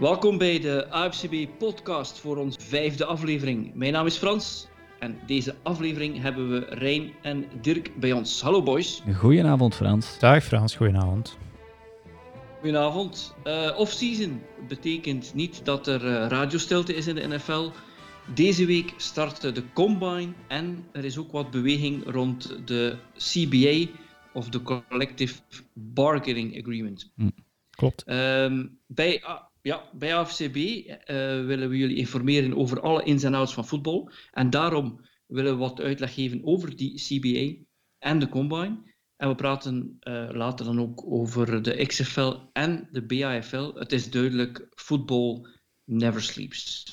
Welkom bij de AFCB podcast voor onze vijfde aflevering. Mijn naam is Frans en deze aflevering hebben we Rijn en Dirk bij ons. Hallo boys. Goedenavond Frans. Dag Frans, goedenavond. Goedenavond. Uh, Off-season betekent niet dat er uh, radiostilte is in de NFL. Deze week start de Combine en er is ook wat beweging rond de CBA of de Collective Bargaining Agreement. Hm, klopt. Um, bij, uh, ja, bij AFCB willen we jullie informeren over alle ins en outs van voetbal. En daarom willen we wat uitleg geven over die CBA en de Combine. En we praten uh, later dan ook over de XFL en de BAFL. Het is duidelijk, voetbal never sleeps.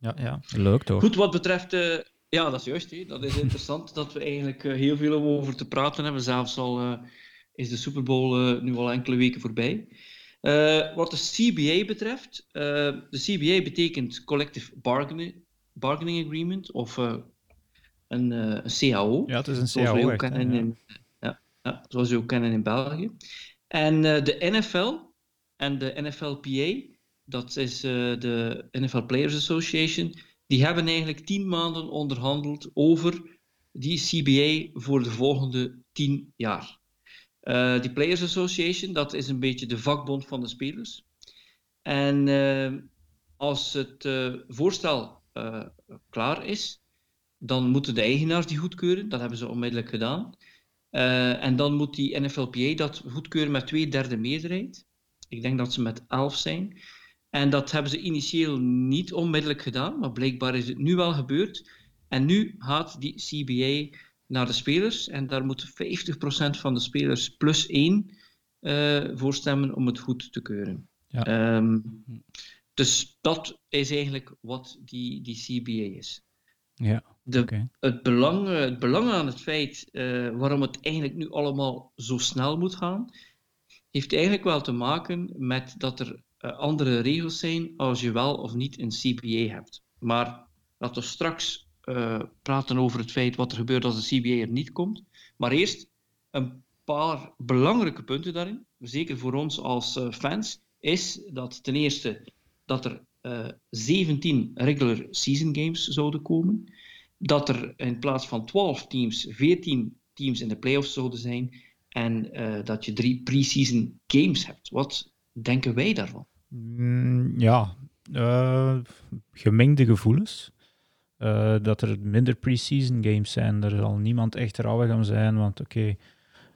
Ja, ja, leuk toch? Goed, wat betreft... Uh, ja, dat is juist. Dat is interessant dat we eigenlijk heel veel om over te praten hebben. Zelfs al is de Super Bowl nu al enkele weken voorbij. Wat de CBA betreft, de CBA betekent Collective Bargaining, bargaining Agreement of een, een, CAO. Ja, het is een CAO. Echt, kennen ja. in, ja, zoals we ook kennen in België. En de NFL en de NFLPA, dat is de NFL Players Association, die hebben eigenlijk tien maanden onderhandeld over die CBA voor de volgende tien jaar. Uh, die Players Association, dat is een beetje de vakbond van de spelers. En als het voorstel klaar is, dan moeten de eigenaars die goedkeuren. Dat hebben ze onmiddellijk gedaan. En dan moet die NFLPA dat goedkeuren met twee derde meerderheid. Ik denk dat ze met elf zijn. En dat hebben ze initieel niet onmiddellijk gedaan, maar blijkbaar is het nu wel gebeurd. En nu gaat die CBA naar de spelers en daar moet 50% van de spelers plus één uh, voor stemmen om het goed te keuren. Ja. Um, dus dat is eigenlijk wat die, die CBA is. Ja. De, het, belang, eh, het belang aan het feit uh, waarom het eigenlijk nu allemaal zo snel moet gaan, heeft eigenlijk wel te maken met dat er uh, andere regels zijn als je wel of niet een CPA hebt. Maar laten we straks praten over het feit wat er gebeurt als de CPA er niet komt. Maar eerst een paar belangrijke punten daarin, zeker voor ons als fans, is dat ten eerste dat er 17 regular season games zouden komen dat er in plaats van 12 teams 14 teams in de playoffs zouden zijn en dat je drie pre-season games hebt. Wat denken wij daarvan? Mm, ja, gemengde gevoelens. Uh, dat er minder pre-season games zijn. Er zal niemand echt rouwig aan zijn, want oké,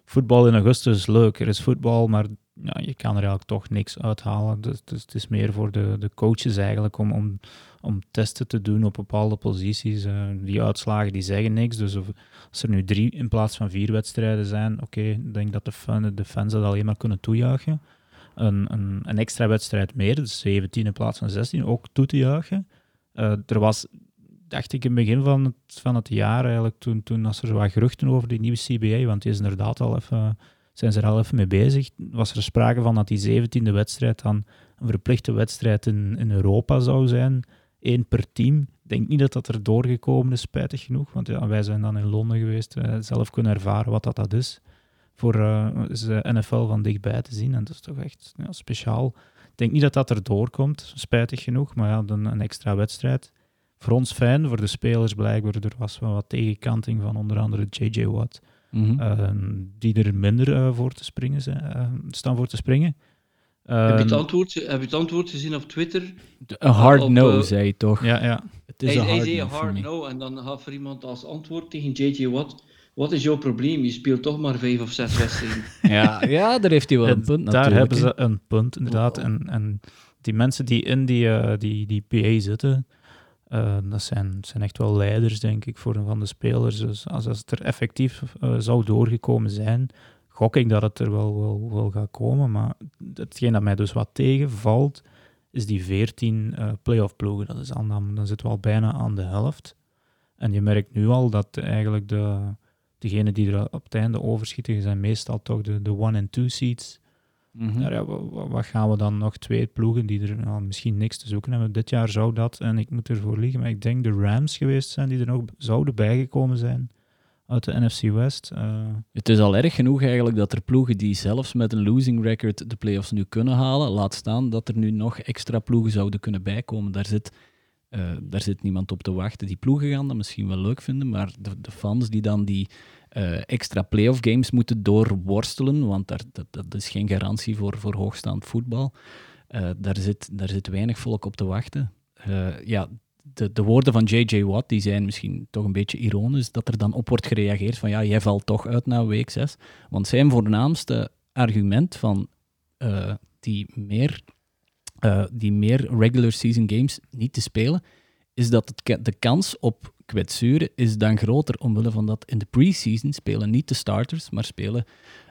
voetbal in augustus is leuk. Er is voetbal, maar je kan er eigenlijk toch niks uithalen. Dus, dus het is meer voor de, de coaches eigenlijk om, om, om testen te doen op bepaalde posities. Uh, die uitslagen die zeggen niks. Dus als er nu drie in plaats van vier wedstrijden zijn, oké, ik denk dat de, fan, de fans dat alleen maar kunnen toejuichen. Een, een, een, extra wedstrijd meer, dus 17 in plaats van 16, ook toe te juichen. Uh, er was, dacht ik in het begin van het, van het jaar eigenlijk, toen, toen was er wat geruchten over die nieuwe CBA, want die is inderdaad al even zijn ze er al even mee bezig. Was er sprake van dat die 17e wedstrijd dan een verplichte wedstrijd in, in Europa zou zijn, één per team. Ik denk niet dat dat er doorgekomen is, spijtig genoeg, want ja, wij zijn dan in Londen geweest, uh, zelf kunnen ervaren wat dat, dat is. Voor de NFL van dichtbij te zien, en dat is toch echt ja, speciaal. Ik denk niet dat dat er doorkomt, spijtig genoeg, maar ja, dan een extra wedstrijd. Voor ons fijn, voor de spelers blijkbaar, er was wel wat tegenkanting van onder andere J.J. Watt. Mm -hmm. die er minder uh, voor te springen zijn, uh, staan voor te springen. heb, je het ehm, antwoord, heb je het antwoord gezien op Twitter? Een hard op, no, zei je toch? Ja, ja. Het is hij, een hard, hij no, hard no en dan gaat voor iemand als antwoord tegen JJ Watt. Wat is jouw probleem? Je speelt toch maar vijf of zes wedstrijden. ja, ja, daar heeft hij wel een punt Daar hebben ze een punt, inderdaad. En, en die mensen die in die, uh, die, die PA zitten, uh, dat zijn, zijn echt wel leiders, denk ik, voor van de spelers. Dus als, als het er effectief uh, zou doorgekomen zijn, gok ik dat het er wel, wel, wel gaat komen. Maar hetgeen dat mij dus wat tegenvalt, is die 14 uh, playoff ploegen. Dat is dan, dan zitten we al bijna aan de helft. En je merkt nu al dat eigenlijk de, degenen die er op het einde overschieten, zijn meestal toch de, de one- en two-seeds. Mm ja, wat, gaan we dan nog twee ploegen die er nou, misschien niks te zoeken hebben? Dit jaar zou dat, en ik moet ervoor liggen, maar ik denk de Rams geweest zijn die er nog zouden bijgekomen zijn uit de NFC West. Uh... Het is al erg genoeg eigenlijk dat er ploegen die zelfs met een losing record de playoffs nu kunnen halen, laat staan dat er nu nog extra ploegen zouden kunnen bijkomen. Daar zit, uh, daar zit niemand op te wachten. Die ploegen gaan dat misschien wel leuk vinden, maar de, de fans die dan die uh, extra playoff games moeten doorworstelen, want daar, dat, is geen garantie voor, voor hoogstaand voetbal. daar, zit, daar zit weinig volk op te wachten. ja, de, de woorden van J.J. Watt die zijn misschien toch een beetje ironisch, dat er dan op wordt gereageerd van ja, jij valt toch uit na week 6. Want zijn voornaamste argument van die, meer, die meer regular season games niet te spelen, is dat de kans op kwetsuren is dan groter omwille van dat in de preseason spelen niet de starters, maar spelen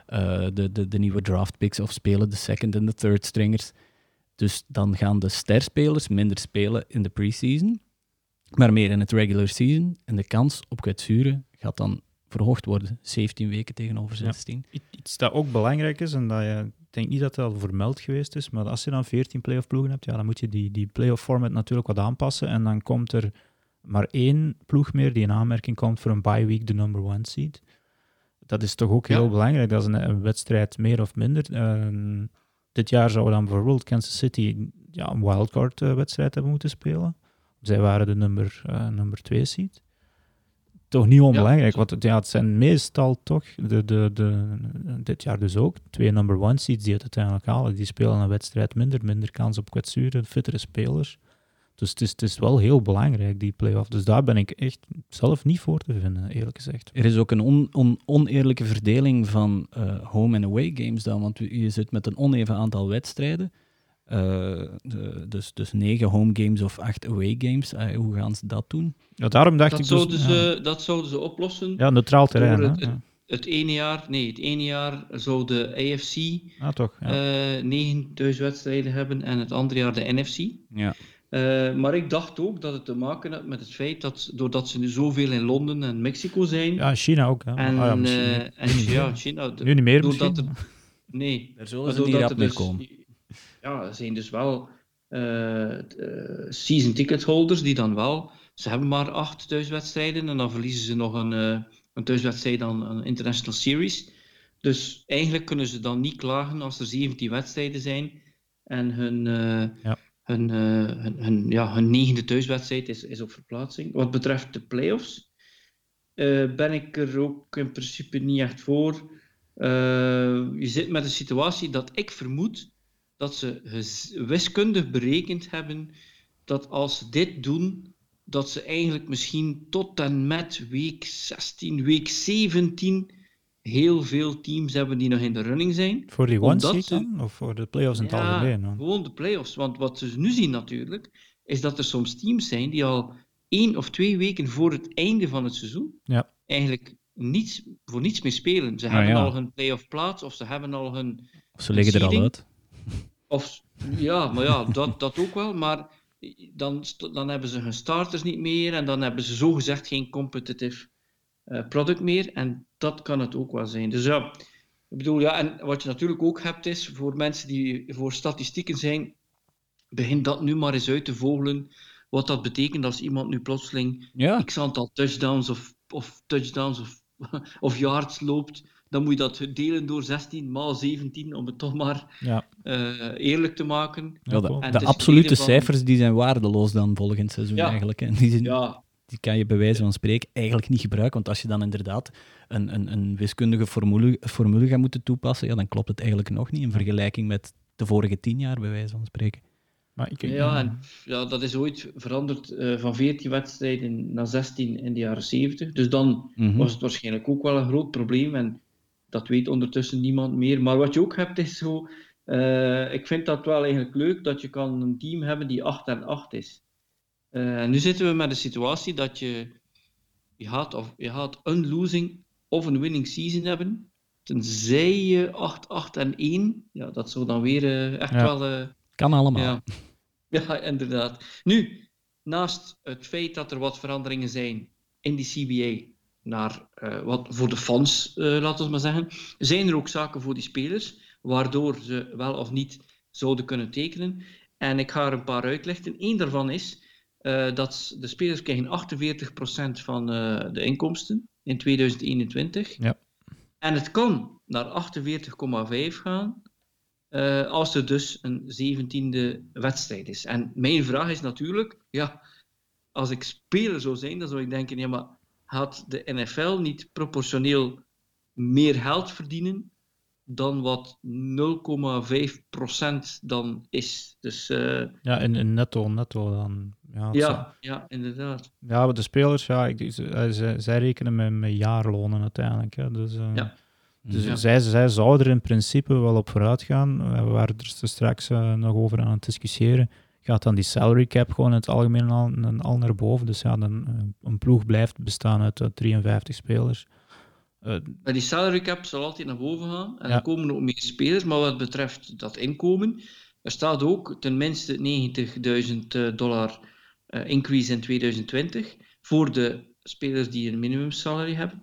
uh, de, de, de nieuwe draft picks of spelen de second en de third stringers. Dus dan gaan de sterspelers minder spelen in de preseason maar meer in het regular season. En de kans op kwetsuren gaat dan verhoogd worden. 17 weken tegenover 16. Ja. Iets dat ook belangrijk is, en dat je, ik denk niet dat het al vermeld geweest is, maar als je dan 14 playoff ploegen hebt, ja, dan moet je die, die playoff format natuurlijk wat aanpassen. En dan komt er maar één ploeg meer die in aanmerking komt voor een bye week, de number one seed. Dat is toch ook heel belangrijk. Dat is een, wedstrijd meer of minder. Uh, dit jaar zouden dan bijvoorbeeld Kansas City ja, een wildcard uh, wedstrijd hebben moeten spelen. Zij waren de nummer, uh, nummer twee seed. Toch niet onbelangrijk, want ja, het zijn meestal toch, de, de, de, dit jaar dus ook, twee number one seeds die het uiteindelijk halen. Die spelen een wedstrijd minder, minder kans op kwetsuren, fittere spelers. Dus het is, het is wel heel belangrijk, die play-off. Dus daar ben ik echt zelf niet voor te vinden, eerlijk gezegd. Er is ook een on, on, oneerlijke verdeling van uh, home- en away games dan, want je zit met een oneven aantal wedstrijden. Uh, dus, dus negen home games of acht away games. Uh, hoe gaan ze dat doen? Ja, daarom dacht dat ik zouden dus, ze, Dat zouden ze oplossen. Ja, neutraal terrein. Het, het, het, ene jaar, nee, het ene jaar zou de AFC ah, toch, ja. uh, negen thuiswedstrijden hebben en het andere jaar de NFC. Ja. maar ik dacht ook dat het te maken had met het feit dat doordat ze nu zoveel in Londen en Mexico zijn. Ja, China ook. Hè. En, ah, ja, en ja, China. Nu niet meer doordat misschien. Het, nee. Daar zullen ze niet dus, komen ja, zijn dus wel uh, season ticket holders die dan wel, ze hebben maar acht thuiswedstrijden en dan verliezen ze nog een, uh, een thuiswedstrijd aan een International Series. Dus eigenlijk kunnen ze dan niet klagen als er 17 wedstrijden zijn en hun, ja. hun, hun, hun, ja, hun negende thuiswedstrijd is, is op verplaatsing. Wat betreft de playoffs ben ik er ook in principe niet echt voor. je zit met een situatie dat ik vermoed dat ze wiskundig berekend hebben dat als ze dit doen, dat ze eigenlijk misschien tot en met week 16, week 17 heel veel teams hebben die nog in de running zijn. Voor die one dan? Of voor de playoffs in het ja, algemeen? Dan? gewoon de playoffs. Want wat ze nu zien natuurlijk, is dat er soms teams zijn die al één of twee weken voor het einde van het seizoen ja. eigenlijk niets, voor niets meer spelen. Ze Ah, hebben ja. al hun playoff plaats of ze hebben al hun... Of ze liggen er al uit. Of, ja, maar ja, dat, dat ook wel. Maar dan, dan hebben ze hun starters niet meer en dan hebben ze zogezegd geen competitive eh, product meer. En dat kan het ook wel zijn. Dus ja, ik bedoel, ja, en wat je natuurlijk ook hebt is, voor mensen die voor statistieken zijn, begin dat nu maar eens uit te vogelen. Wat dat betekent als iemand nu plotseling Ja, x aantal touchdowns of, of touchdowns of, of yards loopt, dan moet je dat delen door 16 maal 17 om het toch maar Ja. eh, eerlijk te maken. ja, de, absolute van- cijfers die zijn waardeloos dan volgend seizoen Ja. eigenlijk. En die, zijn, Ja, die kan je bij wijze van spreken eigenlijk niet gebruiken. Want als je dan inderdaad een, een, een wiskundige formule, formule gaat moeten toepassen, ja, dan klopt het eigenlijk nog niet in vergelijking met de vorige tien jaar, bij wijze van spreken. Maar ik, ja, en, ja, dat is ooit veranderd eh, van 14 wedstrijden naar 16 in de jaren 70. Dus dan Mhm. was het waarschijnlijk ook wel een groot probleem. En dat weet ondertussen niemand meer. Maar wat je ook hebt is zo. eh, ik vind dat wel eigenlijk leuk dat je kan een team hebben die 8 en 8 is. Eh, nu zitten we met de situatie dat je. Je gaat, of, je gaat een losing of een winning season hebben. Tenzij je 8, 8 en 1. Ja, dat zou dan weer eh, echt Ja. wel. Kan allemaal. ja. ja, inderdaad. Nu, naast het feit dat er wat veranderingen zijn in die CBA, naar, eh, wat voor de fans, eh, laten we maar zeggen, zijn er ook zaken voor die spelers, waardoor ze wel of niet zouden kunnen tekenen. En ik ga er een paar uitlichten. Eén daarvan is uh, dat de spelers krijgen 48% van de inkomsten in 2021. Ja. En het kan naar 48,5 gaan als er dus een 17e wedstrijd is. En mijn vraag is natuurlijk, ja, als ik speler zou zijn, dan zou ik denken, ja, maar had de NFL niet proportioneel meer geld verdienen dan wat 0,5% dan is. Dus, uh, ja, in, in netto, netto dan. Ja, ja, ja, inderdaad. Ja, maar de spelers, ja, ik, zij, zij rekenen met, met jaarlonen uiteindelijk. Hè, dus, uh, ja. Dus ja. zij, zij zouden er in principe wel op vooruit gaan. We waren er straks uh, nog over aan het discussiëren. Gaat dan die salary cap gewoon in het algemeen al, al naar boven? Dus ja, dan, een ploeg blijft bestaan uit 53 spelers. Uh, die salary cap zal altijd naar boven gaan. En ja. er komen ook meer spelers. Maar wat betreft dat inkomen, er staat ook ten minste 90.000 dollar uh, increase in 2020 voor de spelers die een minimum salary hebben.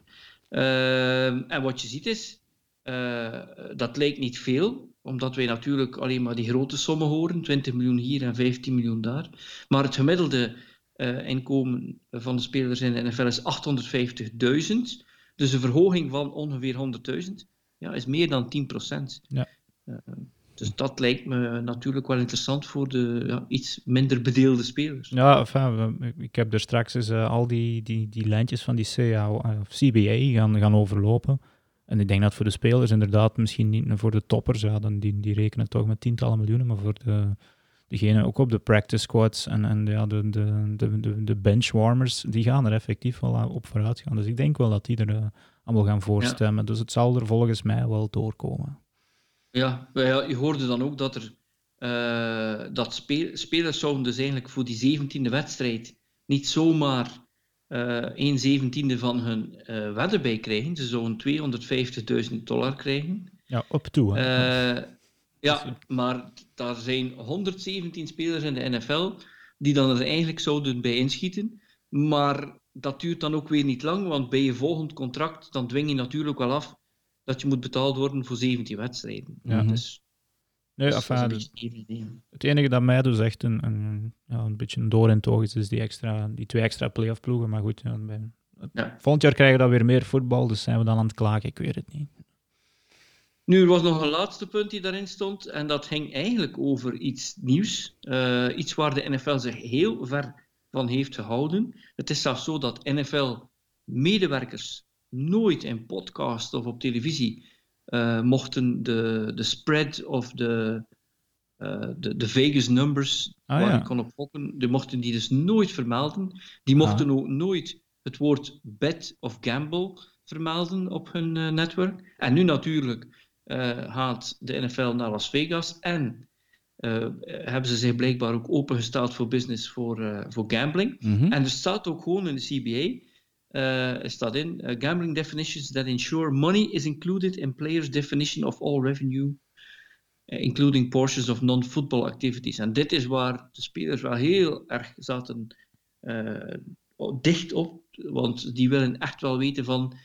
Uh, en wat je ziet is, dat lijkt niet veel, omdat wij natuurlijk alleen maar die grote sommen horen, 20 miljoen hier en 15 miljoen daar. Maar het gemiddelde inkomen van de spelers in de NFL is 850.000. Dus een verhoging van ongeveer 100.000 ja, is meer dan 10%. Ja. Uh, dus dat lijkt me natuurlijk wel interessant voor de ja, iets minder bedeelde spelers. Ja, enfin, ik heb er straks eens uh, al die, die, die lijntjes van die CA, of CBA gaan, gaan overlopen. En ik denk dat voor de spelers inderdaad misschien niet voor de toppers, ja, dan die, die rekenen toch met tientallen miljoenen, maar voor de, degene ook op de practice squads en, en ja, de, de, de, de, de benchwarmers, die gaan er effectief wel op vooruit gaan. Dus ik denk wel dat die er uh, allemaal gaan voorstemmen. Ja. Dus het zal er volgens mij wel doorkomen. Ja, je hoorde dan ook dat er uh, dat spelers zouden dus eigenlijk voor die 17e wedstrijd niet zomaar uh, 1 zeventiende van hun uh, wedden bij krijgen. Ze zouden 250.000 dollar krijgen. Ja, op toe. Ja, maar daar zijn 117 spelers in de NFL die dan er eigenlijk zouden bij inschieten. Maar dat duurt dan ook weer niet lang, want bij je volgend contract dan dwing je natuurlijk wel af dat je moet betaald worden voor 17 wedstrijden. Ja. Dus, nee, dus enfin, dus het enige dat mij dus echt een, een, ja, een beetje een door en toog is, is die, extra, die twee extra playoff ploegen. Maar goed, ja, bij, ja. volgend jaar krijgen we dan weer meer voetbal, dus zijn we dan aan het klagen, ik weet het niet. Nu, er was nog een laatste punt die daarin stond, en dat ging eigenlijk over iets nieuws. Uh, iets waar de NFL zich heel ver van heeft gehouden. Het is zelfs zo dat NFL-medewerkers nooit in podcast of op televisie uh, mochten de, de spread of de, uh, de, de Vegas numbers, ah, waar ja. je kon op gokken, die mochten die dus nooit vermelden. Die mochten ah. ook nooit het woord bet of gamble vermelden op hun uh, netwerk. En nu natuurlijk gaat de NFL naar Las Vegas en uh, hebben ze zich blijkbaar ook opengesteld voor business voor, uh, voor gambling. Mm -hmm. En er staat ook gewoon in de CBA, staat in, gambling definitions that ensure money is included in players' definition of all revenue, including portions of non-football activities. En dit is waar de spelers wel heel erg zaten dicht op, want die willen echt wel weten van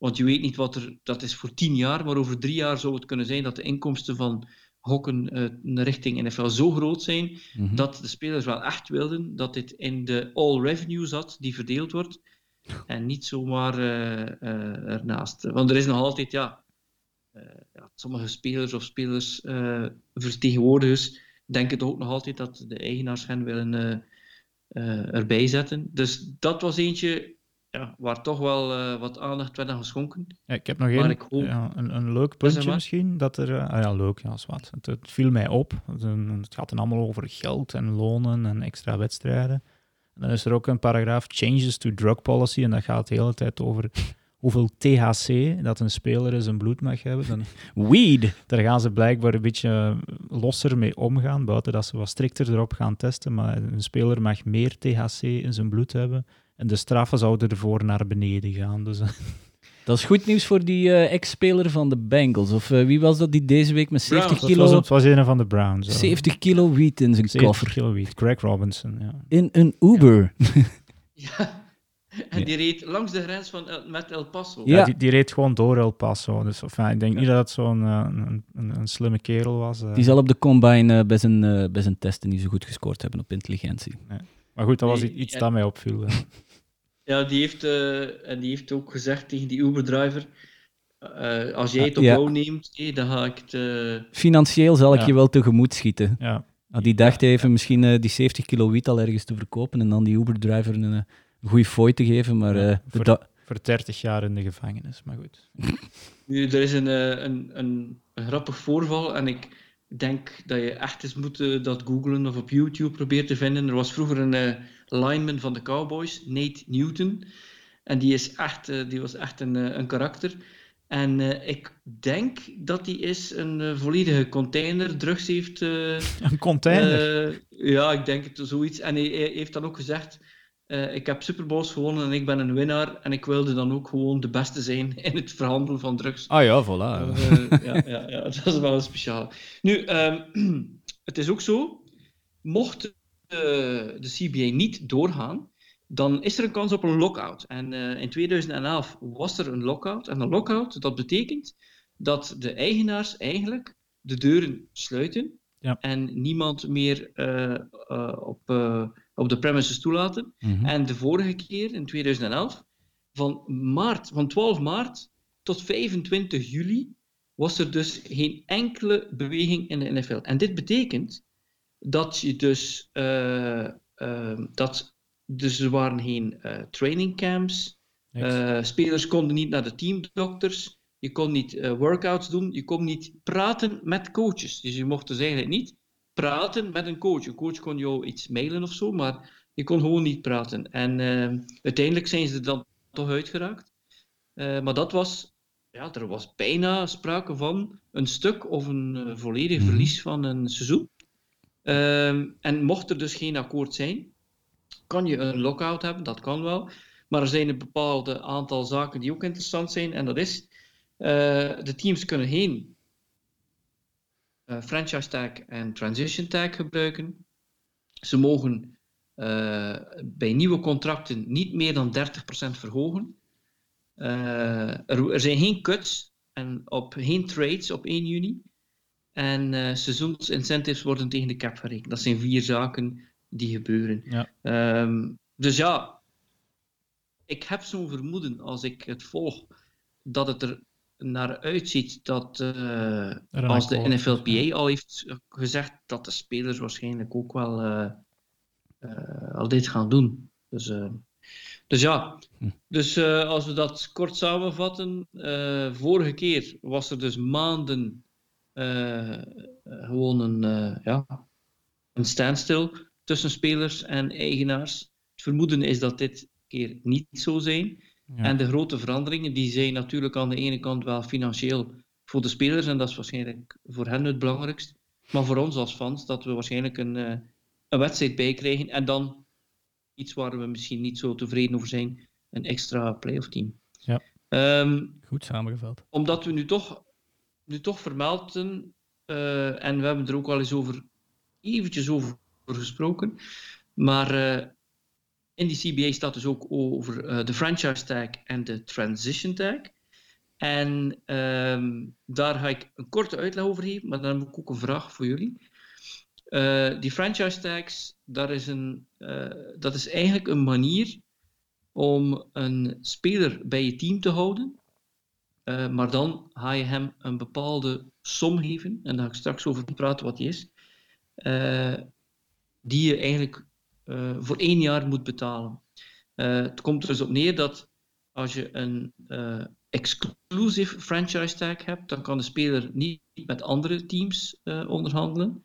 want je weet niet wat er, dat is voor tien jaar, maar over drie jaar zou het kunnen zijn dat de inkomsten van hokken uh, richting NFL zo groot zijn, Mhm. mm -hmm. dat de spelers wel echt wilden dat dit in de all revenue zat, die verdeeld wordt, en niet zomaar uh, uh, ernaast. Want er is nog altijd, ja, ja sommige spelers of spelers, vertegenwoordigers, denken toch ook nog altijd dat de eigenaars hen willen erbij zetten. Dus dat was eentje ja, waar toch wel uh, wat aandacht werd aan geschonken. Ja, ik heb nog één, hoop... ja, een, een leuk puntje misschien. Dat er, uh, ah ja, leuk, ja, wat. Het, het, viel mij op. Het, het gaat dan allemaal over geld en lonen en extra wedstrijden. En dan is er ook een paragraaf Changes to Drug Policy. En dat gaat de hele tijd over hoeveel THC dat een speler in zijn bloed mag hebben. Dan, Weed! Daar gaan ze blijkbaar een beetje losser mee omgaan, buiten dat ze wat strikter erop gaan testen. Maar een speler mag meer THC in zijn bloed hebben. En de straffen zouden ervoor naar beneden gaan. Dus, dat is goed nieuws voor die uh, ex-speler van de Bengals. Of uh, wie was dat die deze week met 70 Browns. kilo... Dat was, was een van de Browns. Zo. 70 kilo wiet in zijn 70 koffer. kilo wiet. Greg Robinson, ja. In een Uber. Ja. ja. En die reed langs de grens van El, met El Paso. Ja, ja die, die, reed gewoon door El Paso. Dus enfin, ik denk niet dat het zo'n uh, een, een, een, slimme kerel was. Die zal op de combine bij, zijn, bij zijn testen niet zo goed gescoord hebben op intelligentie. Nee. Maar goed, dat was Nee, iets ja. dat mij opviel. Ja, die heeft, eh, en die heeft ook gezegd tegen die Uber-driver, eh, als jij het op Ja. jou neemt, dan ga ik het... eh, Financieel zal ik Ja. je wel tegemoet schieten. Ja, Ah, die dacht even misschien die 70 kilo wiet al ergens te verkopen en dan die Uber-driver een, een goede fooi te geven. Maar eh, de voor- voor 30 jaar in de gevangenis, maar goed. Nu, er is een, eh, een, een, een grappig voorval en ik denk dat je echt eens moet dat googlen of op YouTube proberen te vinden. Er was vroeger een eh, lineman van de Cowboys, Nate Newton. En die, is echt, eh, die was echt een, eh, een karakter. En eh, ik denk dat hij is een volledige container drugs heeft Een container. Ja, ik denk het zoiets. En hij, hij heeft dan ook gezegd: Ik heb Super Bowls gewonnen en ik ben een winnaar. En ik wilde dan ook gewoon de beste zijn in het verhandelen van drugs. Ah ja, voilà. Eh, ja, ja, ja, dat is wel een speciaal. Nu, ehm, het is ook zo: mocht eh, de CBA niet doorgaan, dan is er een kans op een lockout. En eh, in 2011 was er een lockout. En een lockout, dat betekent dat de eigenaars eigenlijk de deuren sluiten Ja. en niemand meer eh, op, op de premises toelaten. Mhm. En de vorige keer, in 2011, van, maart, van 12 maart tot 25 juli, was er dus geen enkele beweging in de NFL. En dit betekent dat je dus, eh, eh, dat, dus er waren geen eh trainingcamps, eh, spelers konden niet naar de teamdokters, je kon niet workouts doen, je kon niet praten met coaches. Dus je mocht dus eigenlijk niet praten met een coach. Een coach kon jou iets mailen of zo, maar je kon gewoon niet praten. En eh, uiteindelijk zijn ze er dan toch uitgeraakt. Maar dat was, ja, er was bijna sprake van een stuk of een volledig Mhm. verlies van een seizoen. Ehm, en mocht er dus geen akkoord zijn, kan je een lockout hebben, dat kan wel. Maar er zijn een bepaald aantal zaken die ook interessant zijn. En dat is, eh, de teams kunnen geen eh, franchise tag en transition tag gebruiken. Ze mogen eh, bij nieuwe contracten niet meer dan 30% verhogen. Er, er zijn geen cuts en op, geen trades op 1 juni. En eh seizoensincentives worden tegen de cap gerekend. Dat zijn vier zaken die gebeuren. Ja. Ehm, dus ja, ik heb zo'n vermoeden als ik het volg dat het er naar uitziet dat eh, als de NFLPA al heeft gezegd dat de spelers waarschijnlijk ook wel eh, eh, al dit gaan doen. Dus, eh, dus ja, Hm. dus eh, als we dat kort samenvatten, eh, vorige keer was er dus maanden gewoon een, eh, ja, een standstill tussen spelers en eigenaars. Het vermoeden is dat dit keer niet zo zijn. Ja. En de grote veranderingen die zijn natuurlijk aan de ene kant wel financieel voor de spelers, en dat is waarschijnlijk voor hen het belangrijkst. Maar voor ons als fans, dat we waarschijnlijk een, eh, een wedstrijd bij krijgen en dan iets waar we misschien niet zo tevreden over zijn, een extra playoff team. Ja. Ehm, Goed samengevat. omdat we nu toch, nu toch vermelden, eh, en we hebben er ook al eens over, eventjes over gesproken, maar eh, in die CBA staat dus ook over eh, de franchise tag en de transition tag. En ehm, daar ga ik een korte uitleg over geven, maar dan heb ik ook een vraag voor jullie. Die franchise tags, daar is een, dat is eigenlijk een manier om een speler bij je team te houden. Eh, maar dan ga je hem een bepaalde som geven, en daar ga ik straks over praten wat die is, eh, die je eigenlijk eh, voor één jaar moet betalen. Het komt er dus op neer dat als je een exclusive franchise tag hebt, dan kan de speler niet met andere teams onderhandelen.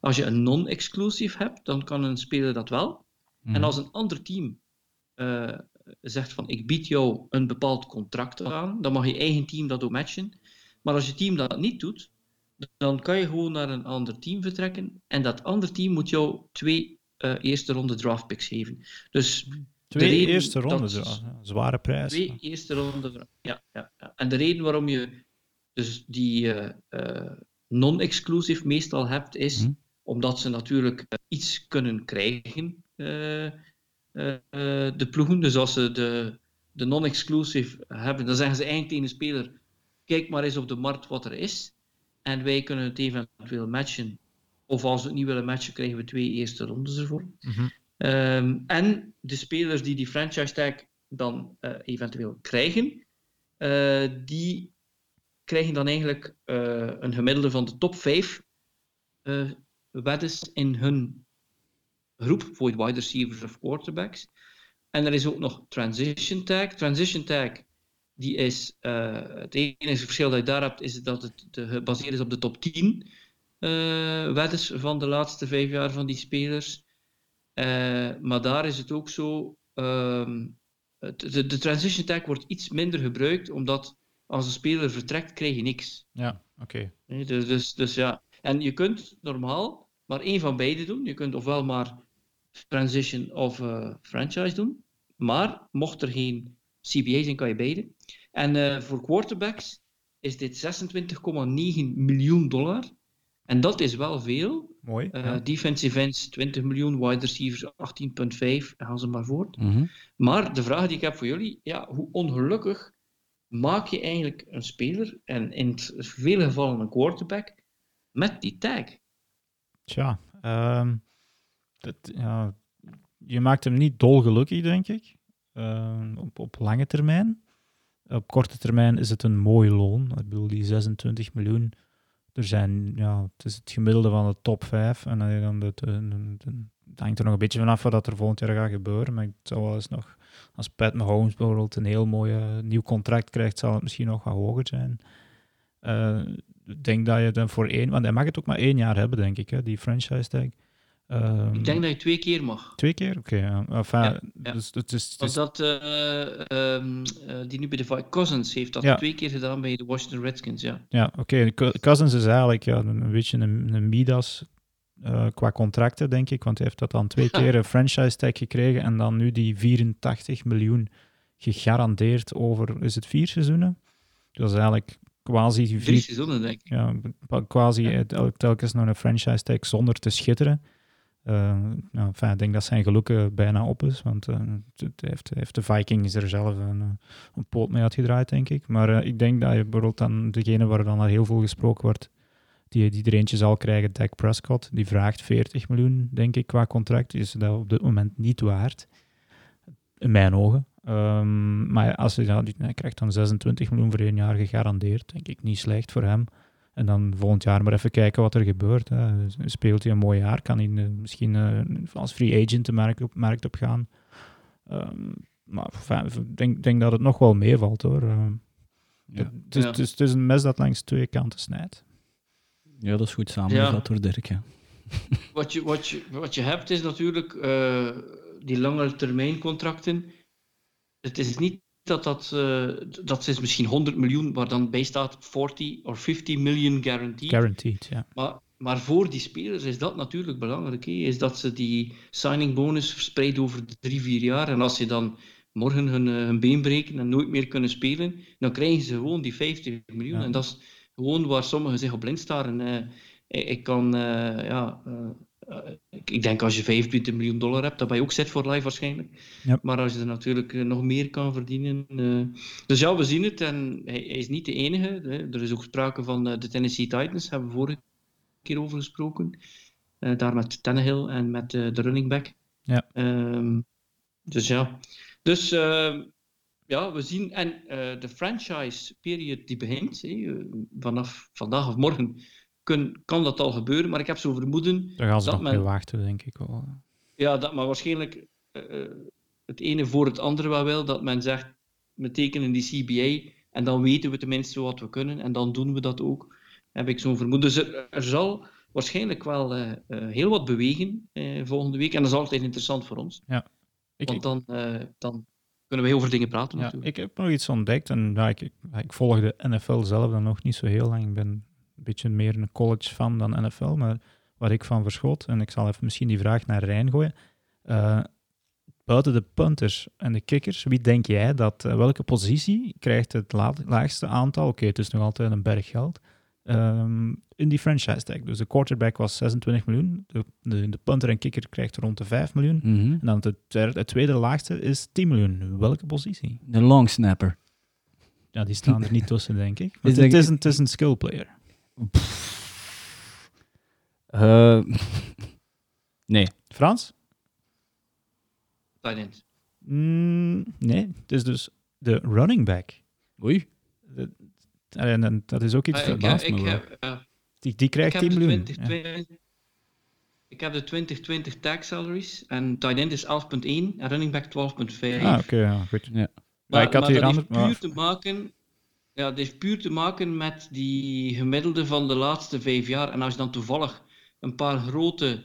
Als je een non-exclusive hebt, dan kan een speler dat wel. Mhm. En als een ander team zegt van ik bied jou een bepaald contract aan, dan mag je eigen team dat ook matchen. Maar als je team dat niet doet, dan kan je gewoon naar een ander team vertrekken en dat andere team moet jou twee eh, eerste ronde draft picks geven. Dus Twee eerste ronde, dat- zware prijs. twee eerste ronde. Ja, ja, ja. En de reden waarom je dus die eh, eh, non-exclusive meestal hebt, is Mhm. omdat ze natuurlijk iets kunnen krijgen, de ploegen. Dus als ze de, de non-exclusive hebben, dan zeggen ze eigenlijk tegen de speler: kijk maar eens op de markt wat er is. En wij kunnen het eventueel matchen. Of als we het niet willen matchen, krijgen we twee eerste rondes ervoor. Mhm. Ehm, en de spelers die die franchise tag dan eh, eventueel krijgen, eh, die krijgen dan eigenlijk eh, een gemiddelde van de top 5 uh, weddes in hun groep voor wide receivers of quarterbacks. En er is ook nog transition tag. Transition tag, die is, het enige verschil dat je daar hebt, is dat het gebaseerd is op de top 10 weddes van de laatste vijf jaar van die spelers. maar daar is het ook zo, ehm, de, de transition tag wordt iets minder gebruikt, omdat als een speler vertrekt, krijg je niks. Ja, oké. Dus, dus, dus ja. En je kunt normaal maar één van beide doen. Je kunt ofwel maar transition of uh, franchise doen. Maar mocht er geen CBA zijn, kan je beide. En uh, voor quarterbacks is dit 26,9 miljoen dollar. En dat is wel veel. Mooi. Uh, ja. Defensive ends 20 miljoen, wide receivers 18,5. Gaan ze maar voort. Mm -hmm. Maar de vraag die ik heb voor jullie, ja, hoe ongelukkig maak je eigenlijk een speler, en in vele gevallen een quarterback, met die tag? Tja, um, dat, ja, je maakt hem niet dolgelukkig, denk ik. Uh, op, op lange termijn. Op korte termijn is het een mooi loon. Ik bedoel, die 26 miljoen. Er zijn, ja, het is het gemiddelde van de top 5. En dan de, de, het hangt er nog een beetje vanaf wat er volgend jaar gaat gebeuren. Maar het zou wel eens nog, als Pat Mahomes bijvoorbeeld een heel mooi nieuw contract krijgt, zal het misschien nog wat hoger zijn. Ik denk dat je dan voor één, want hij mag het ook maar één jaar hebben, denk ik, hè, die franchise tag. Um, ik denk dat je twee keer mag. Twee keer? Oké. Okay, ja. enfin, ja, ja. Dus, het is, het Was is, dat uh, um, die nu bij de Cousins heeft dat twee keer gedaan bij de Washington Redskins, ja. ja, oké. Okay. Cousins is eigenlijk ja, een, een beetje een, een Midas uh, qua contracten, denk ik. Want hij heeft dat dan twee keer een franchise tag gekregen en dan nu die 84 miljoen gegarandeerd over, is het vier seizoenen? Dat is eigenlijk quasi Drie vier, seizoenen, denk ik. ja, quasi Ja. telkens nog een franchise tag zonder te schitteren. Uh, nou, enfin, ik denk dat zijn geluk uh, bijna op is, want uh, het heeft, heeft de Vikings er zelf een, een poot mee uitgedraaid, denk ik. Maar ik denk dat je bijvoorbeeld dan degene waar dan al heel veel gesproken wordt, die, die er eentje zal krijgen, Dak Prescott, die vraagt 40 miljoen, denk ik, qua contract. Is dat op dit moment niet waard, in mijn ogen. Um, maar als hij, ja, hij krijgt dan 26 miljoen voor één jaar gegarandeerd, denk ik niet slecht voor hem. En dan volgend jaar maar even kijken wat er gebeurt. Hè. Speelt hij een mooi jaar, kan hij uh, misschien uh, als free agent de markt op, markt op gaan. Um, maar ik denk, denk dat het nog wel meevalt hoor. Uh, Ja. het, is, Ja. het, is, het is een mes dat langs twee kanten snijdt. ja, dat is goed samengevat door Dirk. Ja. Wat je, wat, je, wat je hebt is natuurlijk eh, die langere termijn contracten. Het is niet dat dat, eh, dat is misschien 100 miljoen, waar dan bij staat 40 of 50 miljoen guaranteed. Guaranteed, ja. Maar, maar voor die spelers is dat natuurlijk belangrijk. Hè? Is dat ze die signing bonus verspreid over drie, vier jaar. En als ze dan morgen hun, uh, hun been breken en nooit meer kunnen spelen, dan krijgen ze gewoon die 50 miljoen. Ja. En dat is gewoon waar sommigen zich op blind staren. Uh, ik, ik kan, uh, ja, ik, ik, denk als je 25 miljoen dollar hebt, dan ben je ook set voor life waarschijnlijk. Maar als je er natuurlijk uh, nog meer kan verdienen. Uh, dus ja, we zien het. En hij, hij is niet de enige. Hè. Er is ook sprake van de Tennessee Titans, hebben we vorige keer over gesproken. Uh, daar met Tannehill en met uh, de running back. Ja. Um, dus ja. Dus uh, ja, we zien. En de franchise period die begint, hè, vanaf vandaag of morgen, kun, kan dat al gebeuren. Maar ik heb zo vermoeden. Daar gaan ze dat nog men, wachten, denk ik wel. Ja, dat, maar waarschijnlijk uh, het ene voor het andere wel wil. Dat men zegt, we tekenen die CBA en dan weten we tenminste wat we kunnen. En dan doen we dat ook. Heb ik zo'n vermoeden. Dus er, er, zal waarschijnlijk wel uh, uh, heel wat bewegen volgende week. En dat is altijd interessant voor ons. Ja. Ik, Want dan, dan kunnen we over dingen praten. Ja, natuurlijk. ik heb nog iets ontdekt. En ja, ik, ik, ik volg de NFL zelf dan nog niet zo heel lang. Ik ben beetje meer een college fan dan NFL. Maar waar ik van verschot, en ik zal even misschien die vraag naar Rijn gooien. Uh, buiten de punters en de kickers, wie denk jij dat, uh, welke positie krijgt het la laagste aantal? Oké, okay, het is nog altijd een berg geld. Um, in die franchise tag. Dus de quarterback was 26 miljoen. De, de, de punter en kicker krijgt rond de 5 miljoen. Mm -hmm. En dan het, het, het, tweede laagste is 10 miljoen. Welke positie? De long snapper. Ja, die staan er niet tussen, denk ik. Is het, is een, het is een skill player. Uh, nee. Frans? tight end. Mm, nee, het is dus de running back. Oei. De- en, en dat is ook iets voor ik, heb- ik, eh, die, die krijgt heb 10 de miljoen. 2020 ik heb de 2020 tag salaries en tight end is 11.1 en running back 12.5. Ja. Ah, oké, ja, goed. Ja. Maar, ik had maar hier dat ander... heeft puur maar- te maken. Ja, dat heeft puur te maken met die gemiddelde van de laatste vijf jaar. En als je dan toevallig een paar grote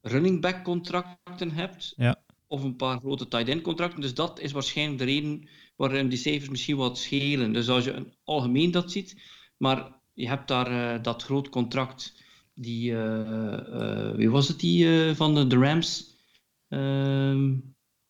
running back contracten hebt, Ja. of een paar grote tight end contracten, dus dat is waarschijnlijk de reden waarom die cijfers misschien wat schelen. Dus als je een algemeen dat ziet, maar je hebt daar eh, dat groot contract, die, eh, eh, wie was het die van de, de Rams? Ehm,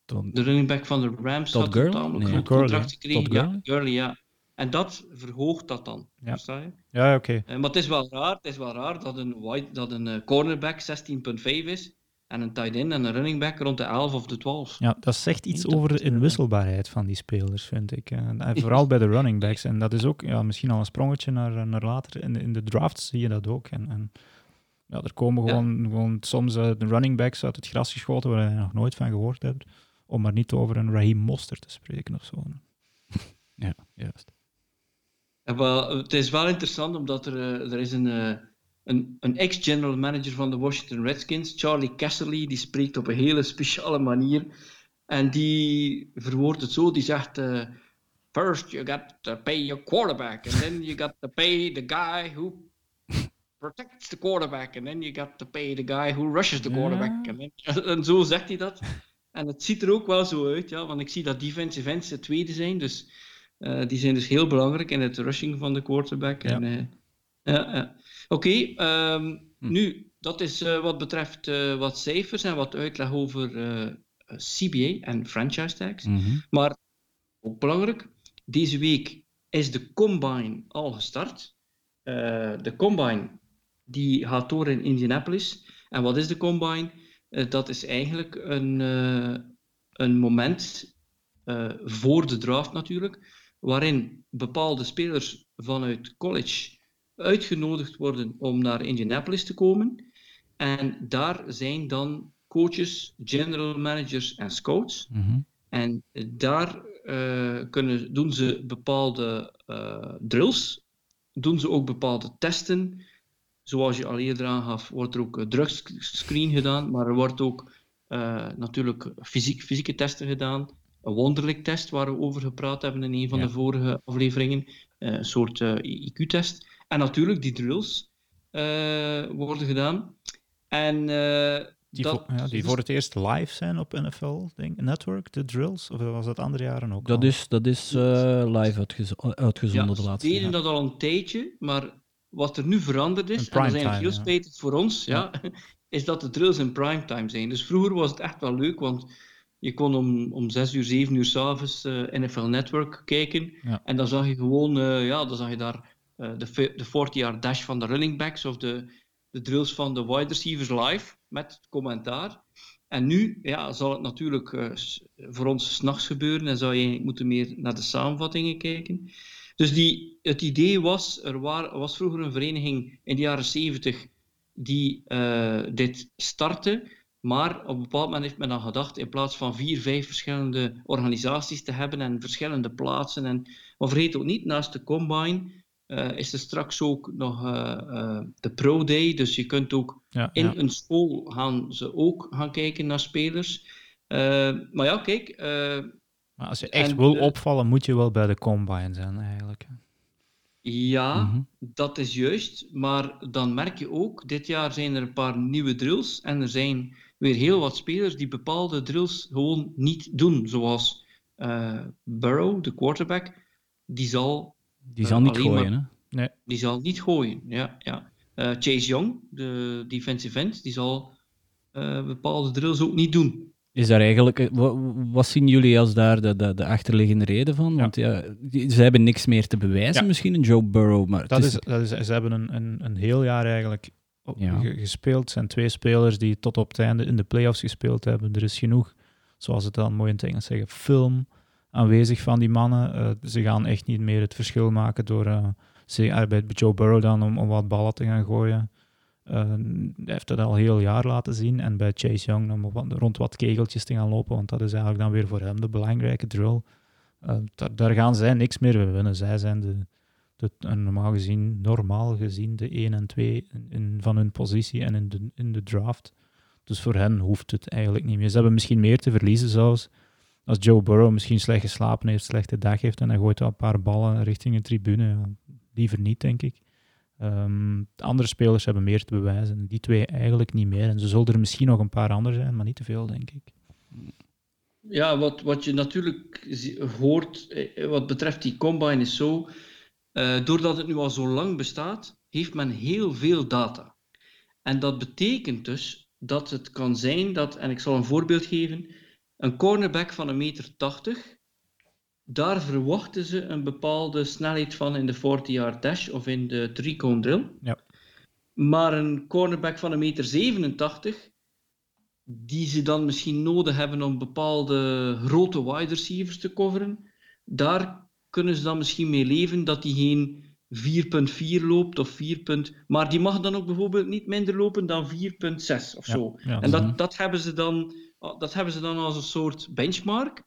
de running back van de Rams Todd had tamelijk Nee. contract gekregen. Ja. En dat verhoogt dat dan. Ja. Versta je? Ja, oké. Eh, maar het is wel raar, het is wel raar dat een, wide, dat een eh, cornerback 16.5 is en een tight end en een running back rond de 11 of de 12. Ja, dat zegt iets over de eh, inwisselbaarheid van die spelers, vind ik. En vooral bij de running backs. En dat is ook ja, misschien al een sprongetje naar, naar later. In de, in de drafts zie je dat ook. En, en ja, er komen Ja. gewoon, gewoon soms de running backs uit het gras geschoten waar je nog nooit van gehoord hebt. Om maar niet over een Raheem Mostert te spreken of zo. ja, juist. Wel, het is wel interessant omdat er, eh, er is een, eh, een, een ex-general manager van de Washington Redskins, Charlie Casserly, die spreekt op een hele speciale manier. En die verwoordt het zo, die zegt... eh, First you got to pay your quarterback, and then you got to pay the guy who protects the quarterback, and then you got to pay the guy who rushes the quarterback. Then- en zo zegt hij dat. En het ziet er ook wel zo uit, ja, want ik zie dat defensive ends de tweede zijn, dus eh, die zijn dus heel belangrijk in het rushing van de quarterback. Ja. En, eh. Oké, ehm, Hm. nu, dat is eh, wat betreft wat cijfers en wat uitleg over CBA en franchise tags. Mhm. Maar ook belangrijk, deze week is de Combine al gestart. De Combine die gaat door in Indianapolis. En wat is de Combine? Dat is eigenlijk een, een moment voor de draft natuurlijk, waarin bepaalde spelers vanuit college uitgenodigd worden om naar Indianapolis te komen. En daar zijn dan coaches, general managers en scouts. Mhm. En daar eh, kunnen, doen ze bepaalde eh, drills, doen ze ook bepaalde testen. Zoals je al eerder aangaf, wordt er ook een drugscreen gedaan, maar er wordt ook eh, natuurlijk fysiek, fysieke testen gedaan. Een wonderlijk test waar we over gepraat hebben in een van Ja. de vorige afleveringen. Eh, een soort eh, IQ-test. En natuurlijk die drills eh, worden gedaan. En eh, Die, dat, voor, ja, die dus- voor het eerst live zijn op NFL denk, Network, de drills. Of was dat andere jaren ook Dat al? is, dat is eh, live uitgezo- uitgezonden Ja, de ze laatste deden jaren. dat al een tijdje, maar wat er nu veranderd is, en dat eigenlijk heel ja. spijtig voor ons, ja. is dat de drills in primetime zijn. Dus vroeger was het echt wel leuk, want je kon om, om 6 uur, 7 uur s'avonds uh, NFL Network kijken. Ja. En dan zag je gewoon, uh, ja, dan zag je daar uh, de, de 40-yard dash van de running backs of de, de drills van de wide receivers live met commentaar. En nu ja, zal het natuurlijk voor ons s'nachts gebeuren en zou je moeten meer naar de samenvattingen kijken. Dus die, het idee was, er waar, was vroeger een vereniging in de jaren 70 die dit startte, maar op een bepaald moment heeft men dan gedacht, in plaats van vier, vijf verschillende organisaties te hebben en verschillende plaatsen, en, maar vergeet ook niet, naast de Combine uh, is er straks ook nog uh, de Pro Day, dus je kunt ook ja, in ja. een school gaan ze ook gaan kijken naar spelers. Maar ja, kijk. maar als je echt en, wil opvallen, moet je wel bij de Combine zijn, eigenlijk. Ja, mm -hmm. dat is juist. Maar dan merk je ook, dit jaar zijn er een paar nieuwe drills. En er zijn weer heel wat spelers die bepaalde drills gewoon niet doen. Zoals uh, Burrow, de quarterback, die zal. Die zal uh, niet gooien, maar, hè? Nee. Die zal niet gooien, ja. ja. Uh, Chase Young, de defensive end, die zal uh, bepaalde drills ook niet doen. Is daar eigenlijk, wat, zien jullie als daar de, de, de achterliggende reden van? Want ja. ze hebben niks meer te bewijzen, ja. misschien, een Joe Burrow. Maar dat, is, dat is, ze hebben een, een, een heel jaar eigenlijk ja. gespeeld. Het zijn twee spelers die tot op het einde in de playoffs gespeeld hebben. Er is genoeg, zoals het dan mooi in het Engels zeggen, film aanwezig van die mannen. Uh, ze gaan echt niet meer het verschil maken door uh, bij Joe Burrow dan om, om wat ballen te gaan gooien. hij heeft dat al heel jaar laten zien. En bij Chase Young om rond wat kegeltjes te gaan lopen, want dat is eigenlijk dan weer voor hem de belangrijke drill. daar, daar, gaan zij niks meer winnen. Zij zijn de, de, normaal gezien, normaal gezien de 1 en 2 in, van hun positie en in de, in de draft. Dus voor hen hoeft het eigenlijk niet meer. Ze hebben misschien meer te verliezen zelfs. Als Joe Burrow misschien slecht geslapen heeft, slechte dag heeft en hij gooit wel een paar ballen richting de tribune. Liever niet, denk ik. De andere spelers hebben meer te bewijzen. Die twee eigenlijk niet meer. En ze zullen er misschien nog een paar andere zijn, maar niet te veel, denk ik. Ja, wat, wat je natuurlijk hoort eh, wat betreft die combine is zo. Uh, doordat het nu al zo lang bestaat, heeft men heel veel data. En dat betekent dus dat het kan zijn dat, en ik zal een voorbeeld geven, een cornerback van een meter 80, daar verwachten ze een bepaalde snelheid van in de 40-yard dash of in de three-cone drill. Ja. Maar een cornerback van een meter 87, die ze dan misschien nodig hebben om bepaalde grote wide receivers te coveren, daar kunnen ze dan misschien mee leven dat die geen 4.4 loopt of 4. Maar die mag dan ook bijvoorbeeld niet minder lopen dan 4.6 of zo. en dat, dat, hebben ze dan, dat hebben ze dan als een soort benchmark.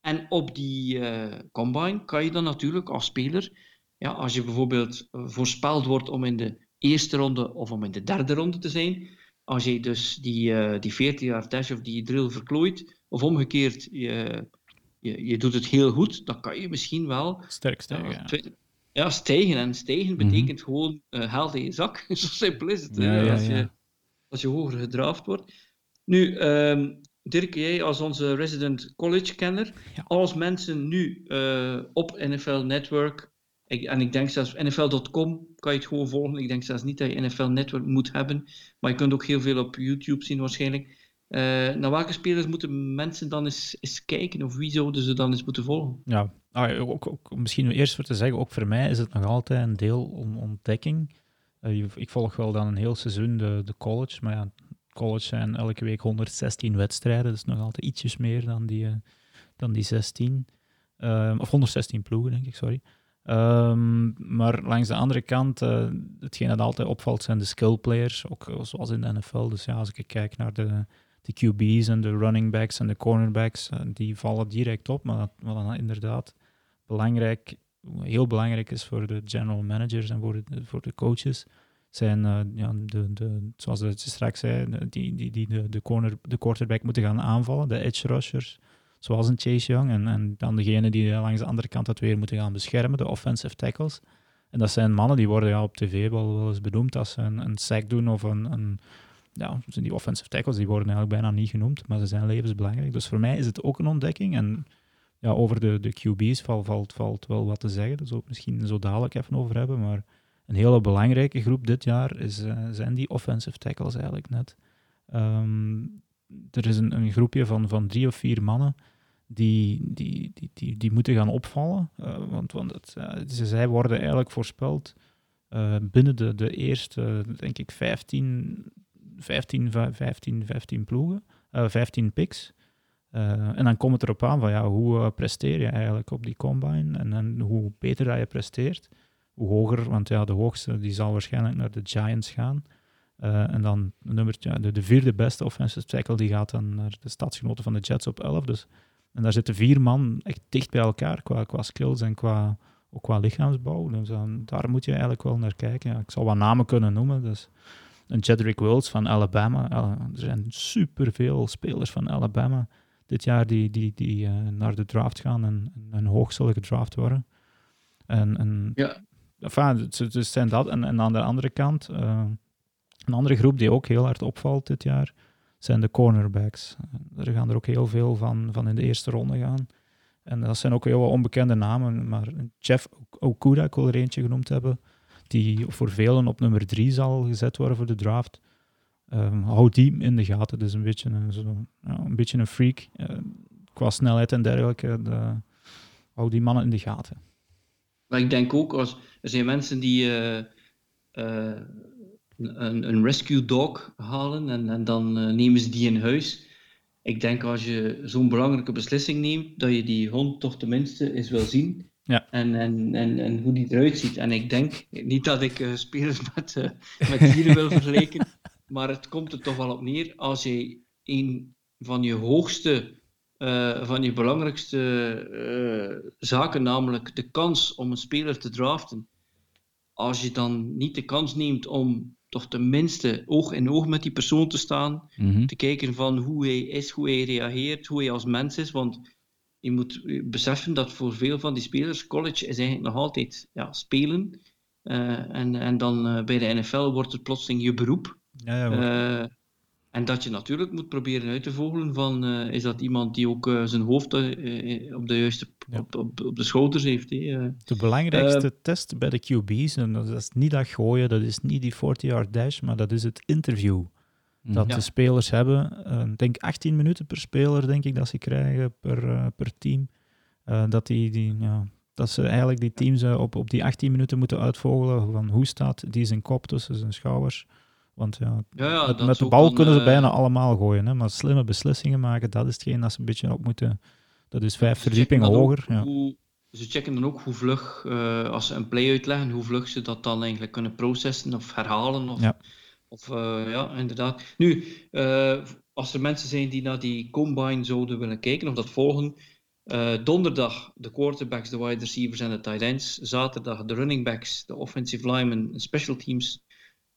En op die uh, combine kan je dan natuurlijk als speler, ja, als je bijvoorbeeld voorspeld wordt om in de eerste ronde of om in de derde ronde te zijn, als je dus die, uh, die 14 jaar dash of die drill verklooit, of omgekeerd, je, je, je, doet het heel goed, dan kan je misschien wel... Sterk stijgen, ja. stijgen. En stijgen mhm. betekent gewoon uh, haal in je zak. Zo simpel is het. Ja, als, je, als je hoger gedraafd wordt. Nu, um, Dirk, jij als onze resident college-kenner, als mensen nu uh, op NFL Network, en ik denk zelfs NFL.com kan je het gewoon volgen. Ik denk zelfs niet dat je NFL Network moet hebben, maar je kunt ook heel veel op YouTube zien waarschijnlijk. Uh, naar welke spelers moeten mensen dan eens, eens, kijken of wie zouden ze dan eens moeten volgen? Ja, ah, ook, ook, misschien eerst voor te zeggen, ook voor mij is het nog altijd een deel om ontdekking. Uh, ik volg wel dan een heel seizoen de, de college, maar ja, college zijn elke week 116 wedstrijden, is nog altijd ietsjes meer dan die, uh, dan die 16. of 116 ploegen, denk ik, sorry. Um, maar langs de andere kant, hetgeen dat altijd opvalt, zijn de skill players, ook zoals in de NFL. Dus ja, als ik kijk naar de, de QB's en de running backs en de cornerbacks, uh, die vallen direct op. Maar wat dan inderdaad belangrijk, heel belangrijk is voor de general managers en voor de, voor de coaches, zijn, uh, ja, de, de, zoals je straks zei, die, die, die de, corner, de quarterback moeten gaan aanvallen, de edge rushers, zoals een Chase Young. En, en dan degene die langs de andere kant het weer moeten gaan beschermen, de offensive tackles. En dat zijn mannen die worden ja, op tv wel, wel eens benoemd als ze een, een sack doen of een, een ja, die offensive tackles die worden eigenlijk bijna niet genoemd, maar ze zijn levensbelangrijk. Dus voor mij is het ook een ontdekking. En ja, over de, de QB's valt, valt, valt wel wat te zeggen. Daar zullen we misschien zo dadelijk even over hebben. Maar een hele belangrijke groep dit jaar is, uh, zijn die offensive tackles eigenlijk net. Um, er is een, een, groepje van, van drie of vier mannen die, die, die, die, die moeten gaan opvallen. Uh, want want het, uh, zij worden eigenlijk voorspeld binnen de, de eerste, denk ik, 15, 15, 15, 15 ploegen, 15 picks. Uh, en dan komt het erop aan van ja, hoe uh, presteer je eigenlijk op die combine en, hoe beter dat je presteert, hoe hoger, want ja, de hoogste die zal waarschijnlijk naar de Giants gaan. En dan nummer, ja, de, de, vierde beste offensive tackle die gaat dan naar de stadsgenoten van de Jets op 11. Dus, en daar zitten vier man echt dicht bij elkaar qua, qua skills en qua, ook qua lichaamsbouw. Dus dan, daar moet je eigenlijk wel naar kijken. Ja, ik zal wat namen kunnen noemen. Dus een Jedrick Wills van Alabama. er zijn superveel spelers van Alabama dit jaar die, die, die uh, naar de draft gaan en, en hoog zullen gedraft worden. En, en ja. Enfin, dus zijn dat. En, en aan de andere kant, uh, een andere groep die ook heel hard opvalt dit jaar, zijn de cornerbacks. Er gaan er ook heel veel van, van in de eerste ronde gaan. En dat zijn ook heel wat onbekende namen, maar Jeff Okuda, ik wil er eentje genoemd hebben, die voor velen op nummer drie zal gezet worden voor de draft. Um, hou die in de gaten. Dus een beetje een, zo, ja, een, beetje een freak. Uh, qua snelheid en dergelijke. De, hou die mannen in de gaten. Maar ik denk ook, als, er zijn mensen die uh, een, een, rescue dog halen en, en dan nemen ze die in huis. Ik denk als je zo'n belangrijke beslissing neemt, dat je die hond toch tenminste eens wil zien Ja. En, en, en, en hoe die eruit ziet. En ik denk, niet dat ik uh, spelers met, uh, met dieren wil vergelijken, maar het komt er toch wel op neer als je een van je hoogste, uh, van je belangrijkste zaken, namelijk de kans om een speler te draften, als je dan niet de kans neemt om toch tenminste oog in oog met die persoon te staan, Mm -hmm. te kijken van hoe hij is, hoe hij reageert, hoe hij als mens is, want je moet beseffen dat voor veel van die spelers college is eigenlijk nog altijd ja, spelen. Uh, en, en dan uh, bij de NFL wordt het plotseling je beroep. Ja, ja, uh, en dat je natuurlijk moet proberen uit te vogelen van is dat iemand die ook zijn hoofd op de juiste Ja. op, op, op de schouders heeft. Hè? De belangrijkste test bij de QB's, en dat is niet dat gooien, dat is niet die 40-yard dash, maar dat is het interview dat Ja. de spelers hebben. Uh, denk 18 minuten per speler, denk ik, dat ze krijgen per, uh, per team. Uh, dat, die, die, ja, dat ze eigenlijk die teams op, op die 18 minuten moeten uitvogelen van hoe staat die zijn kop tussen zijn schouders. Want ja, Ja, ja, met, met de bal dan, kunnen ze eh, bijna allemaal gooien, hè, maar slimme beslissingen maken, dat is hetgeen dat ze een beetje op moeten. Dat is vijf verdiepingen hoger. ook hoe- ze checken dan ook hoe vlug, eh, als ze een play uitleggen, hoe vlug ze dat dan eigenlijk kunnen processen of herhalen. Of, Ja. Of eh, ja, inderdaad. Nu, eh, als er mensen zijn die naar die combine zouden willen kijken of dat volgen, eh, donderdag de quarterbacks, de wide receivers en de tight ends. Zaterdag de running backs, de offensive linemen en special teams.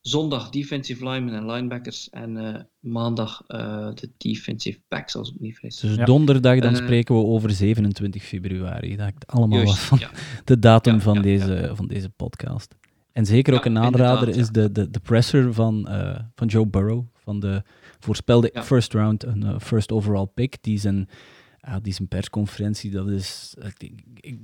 Zondag defensive linemen en linebackers. En eh, maandag eh, de defensive backs, als ik me niet vergis. Dus Ja. donderdag dan spreken we over 27 februari. Dat ik allemaal Juist, van ja. de datum Ja, van, ja, deze, van deze podcast. En zeker ook Ja, een aanrader is ja. de, de, de presser van, eh, van Joe Burrow, van de voorspelde Ja. first round, een eh, first overall pick. Die zijn, ja, die zijn persconferentie, dat is... ik- ik-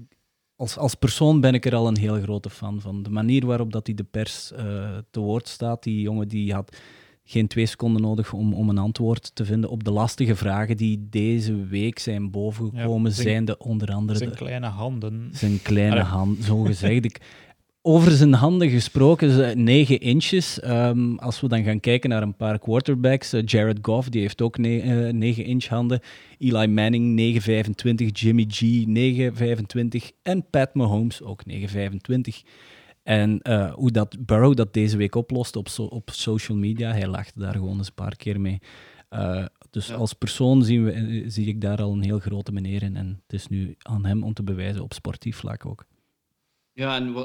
als, als persoon ben ik er al een heel grote fan van. De manier waarop dat hij de pers eh, te woord staat, die jongen die had geen twee seconden nodig om, om een antwoord te vinden op de lastige vragen die deze week zijn bovengekomen, zijn- zijn de onder andere Zijn de, kleine handen. zijn kleine Allee. hand, zo gezegd. Ik, over zijn handen gesproken, ze 9 inches. Ehm, als we dan gaan kijken naar een paar quarterbacks, eh, Jared Goff, die heeft ook 9 inch handen. Eli Manning 9,25, Jimmy G 9,25 en Pat Mahomes ook 9,25. En eh, hoe dat Burrow dat deze week oplost op, so- op social media, hij lachte daar gewoon eens een paar keer mee. Eh, dus Ja. als persoon zien we, eh, zie ik daar al een heel grote meneer in. En het is nu aan hem om te bewijzen op sportief vlak ook. Ja, en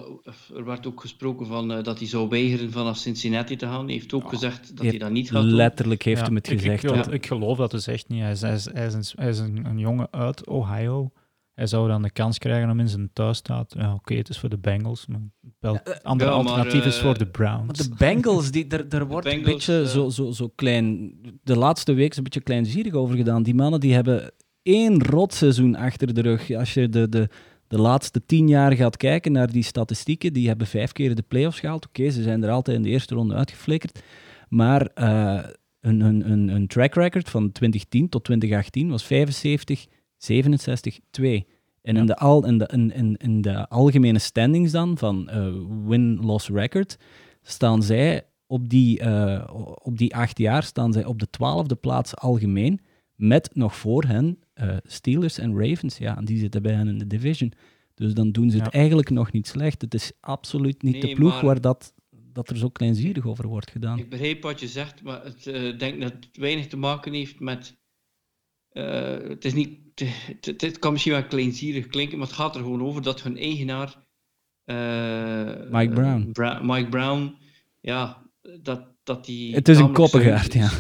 er werd ook gesproken van eh, dat hij zou weigeren vanaf Cincinnati te gaan. Hij heeft ook Ja. gezegd dat Hij hij dat niet gaat doen. Letterlijk heeft Ja, hem het ik- gezegd. Ik, dat- ik, ik geloof dat dus echt niet. Hij is, hij is, hij is, een, hij is een, een jongen uit Ohio. Hij zou dan de kans krijgen om in zijn thuisstaat. Ja, oké, het is voor de Bengals. Maar wel, het andere ja, maar, alternatief is eh, voor de Maar Browns. de Bengals, die, daar, daar wordt een beetje eh, zo, zo, zo klein... De laatste week is een beetje kleinzierig over gedaan. Die mannen die hebben één rotseizoen achter de rug. Als je de, de, de laatste tien jaar gaat kijken naar die statistieken, die hebben vijf keer de playoffs gehaald. Oké, ze zijn er altijd in de eerste ronde uitgeflikkerd. Maar eh hun, hun, hun, hun track record van 2010 tot 2018 was 75, 67, 2. En in, de al, in, de, in, in, in de algemene standings dan van eh, win-loss record staan zij op die, eh, op die acht jaar staan zij op de twaalfde plaats algemeen, met nog voor hen eh, Steelers en Ravens. Ja, en die zitten bij hen in de division. Dus dan doen ze het Ja. eigenlijk nog niet slecht. Het is absoluut niet de ploeg maar- waar dat, dat er zo kleinzierig over wordt gedaan. Ik begrijp wat je zegt, maar het eh, denk dat het weinig te maken heeft met. eh, het is niet. Het, het- het kan misschien wel kleinzierig klinken, maar het gaat er gewoon over dat hun eigenaar. eh, Mike Brown. Bra- Mike Brown, ja, dat, dat die. Het is een koppengaard, ja.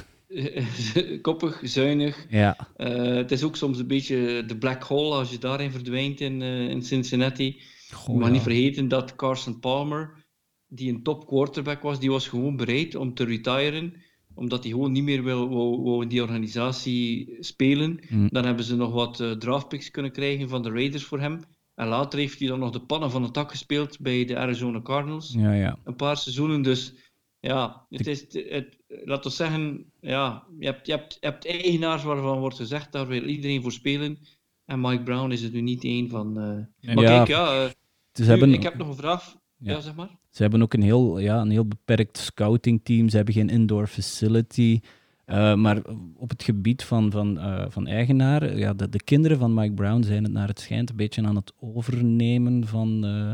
Koppig, zuinig. Ja, Eh, het is ook soms een beetje de black hole als je daarin verdwijnt in, eh, in Cincinnati. Goh, maar ja. niet vergeten dat Carson Palmer, die een top quarterback was, die was gewoon bereid om te retiren, omdat hij gewoon niet meer wil, wou, wou in die organisatie spelen. Mm. Dan hebben ze nog wat eh, draftpicks kunnen krijgen van de Raiders voor hem. En later heeft hij dan nog de pannen van het dak gespeeld bij de Arizona Cardinals. ja, ja. Een paar seizoenen, dus ja, het is, het, laten we zeggen, ja, je hebt, je, hebt, je hebt eigenaars waarvan wordt gezegd, daar wil iedereen voor spelen. En Mike Brown is er nu niet één van. eh. Maar Ja, kijk, ja, eh, nu, hebben, ik heb nog een vraag. Ja, Ja. zeg maar. Ze hebben ook een heel, ja, een heel beperkt scouting team. Ze hebben geen indoor facility. Uh, maar op het gebied van, van, uh, van eigenaar, ja, de, de, kinderen van Mike Brown zijn het naar het schijnt een beetje aan het overnemen van uh,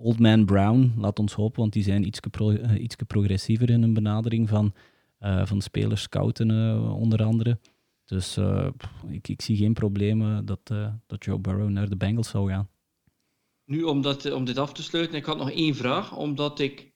Old Man Brown. Laat ons hopen, want die zijn iets, pro, iets progressiever in hun benadering van, van spelers scouten onder andere. Dus ik, ik, zie geen problemen dat, dat Joe Burrow naar de Bengals zou gaan. Nu, om, dat, om dit af te sluiten, ik had nog één vraag, omdat ik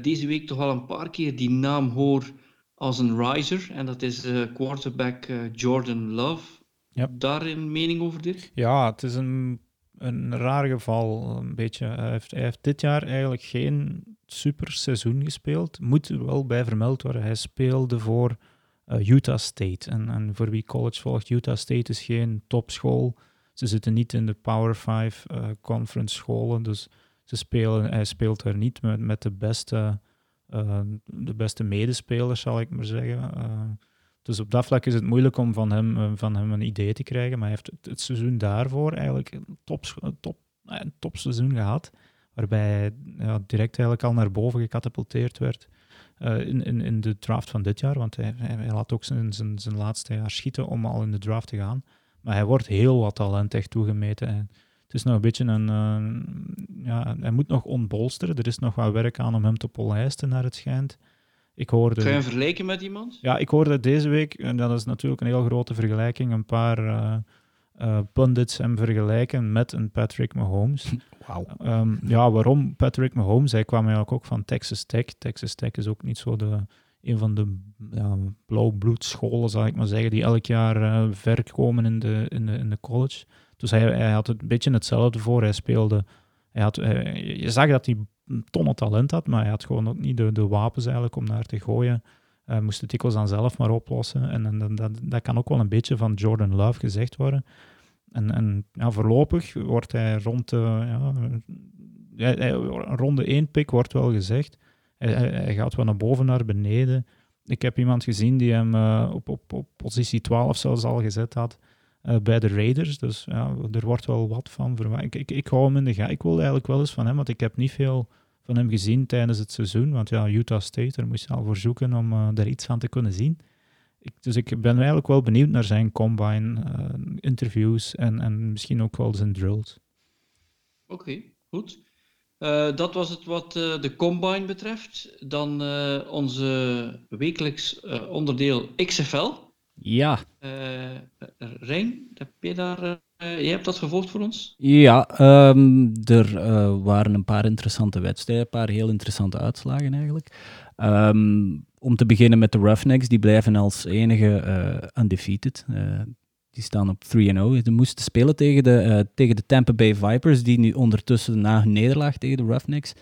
deze week toch al een paar keer die naam hoor als een riser. En dat is uh, quarterback uh, Jordan Love. Yep. Daar een mening over, dit? Ja, het is een, een raar geval. Een beetje. Hij heeft, hij heeft dit jaar eigenlijk geen super seizoen gespeeld. Moet er wel bij vermeld worden. Hij speelde voor uh, Utah State. En, en voor wie college volgt, Utah State is geen topschool. Ze zitten niet in de Power 5 conference scholen. Dus ze spelen, hij speelt er niet met, met de beste uh, de beste medespelers, zal ik maar zeggen. Dus op dat vlak is het moeilijk om van hem, uh, van hem een idee te krijgen. Maar hij heeft het, seizoen daarvoor eigenlijk een, top, top, een topseizoen gehad. Waarbij hij ja, direct eigenlijk al naar boven gecatapulteerd werd. in, in, in de draft van dit jaar. Want hij, hij, laat ook zijn, zijn, zijn laatste jaar schieten om al in de draft te gaan. Maar hij wordt heel wat talent echt toegemeten. En het is nog een beetje een. ja, hij moet nog ontbolsteren. Er is nog wat werk aan om hem te polijsten, naar het schijnt. Ik hoorde, Kun je hem vergelijken met iemand? Ja, ik hoorde deze week, en dat is natuurlijk een heel grote vergelijking, een paar uh, uh, pundits hem vergelijken met een Patrick Mahomes. Wauw. Um, ja, waarom Patrick Mahomes? Hij kwam eigenlijk ook van Texas Tech. Texas Tech is ook niet zo de, een van de ja, blauwbloedscholen, zal ik maar zeggen, die elk jaar uh, ver komen in de, in de, in de college. Dus hij, hij had het een beetje hetzelfde voor. Hij speelde. Hij had, je zag dat hij tonnen talent had, maar hij had gewoon ook niet de, de wapens eigenlijk om naar te gooien. Hij moest het dikwijls dan zelf maar oplossen. En, en dat, dat kan ook wel een beetje van Jordan Love gezegd worden. En, en ja, voorlopig wordt hij rond de, ja, ronde één pick wordt wel gezegd. Hij, hij, gaat wel naar boven, naar beneden. Ik heb iemand gezien die hem uh, op, op, op positie 12 zelfs al gezet had. Eh, bij de Raiders. Dus ja, er wordt wel wat van verwacht. Ik, ik, ik hou hem in de gaten. Ik wil eigenlijk wel eens van hem, want ik heb niet veel van hem gezien tijdens het seizoen. Want ja, Utah State, daar moest je al voor zoeken om uh, daar iets van te kunnen zien. Ik, dus ik ben eigenlijk wel benieuwd naar zijn combine uh, interviews en, en misschien ook wel zijn drills. Oké, goed. Uh, dat was het wat uh, de combine betreft. Dan uh, onze wekelijks onderdeel XFL. Ja. Uh, Rijn, heb je daar, uh, jij hebt dat gevolgd voor ons? Ja, um, er uh, waren een paar interessante wedstrijden, een paar heel interessante uitslagen eigenlijk. Um, om te beginnen met de Roughnecks, die blijven als enige undefeated. die staan op 3-0. Ze moesten spelen tegen de, tegen de Tampa Bay Vipers, die nu ondertussen na hun nederlaag tegen de Roughnecks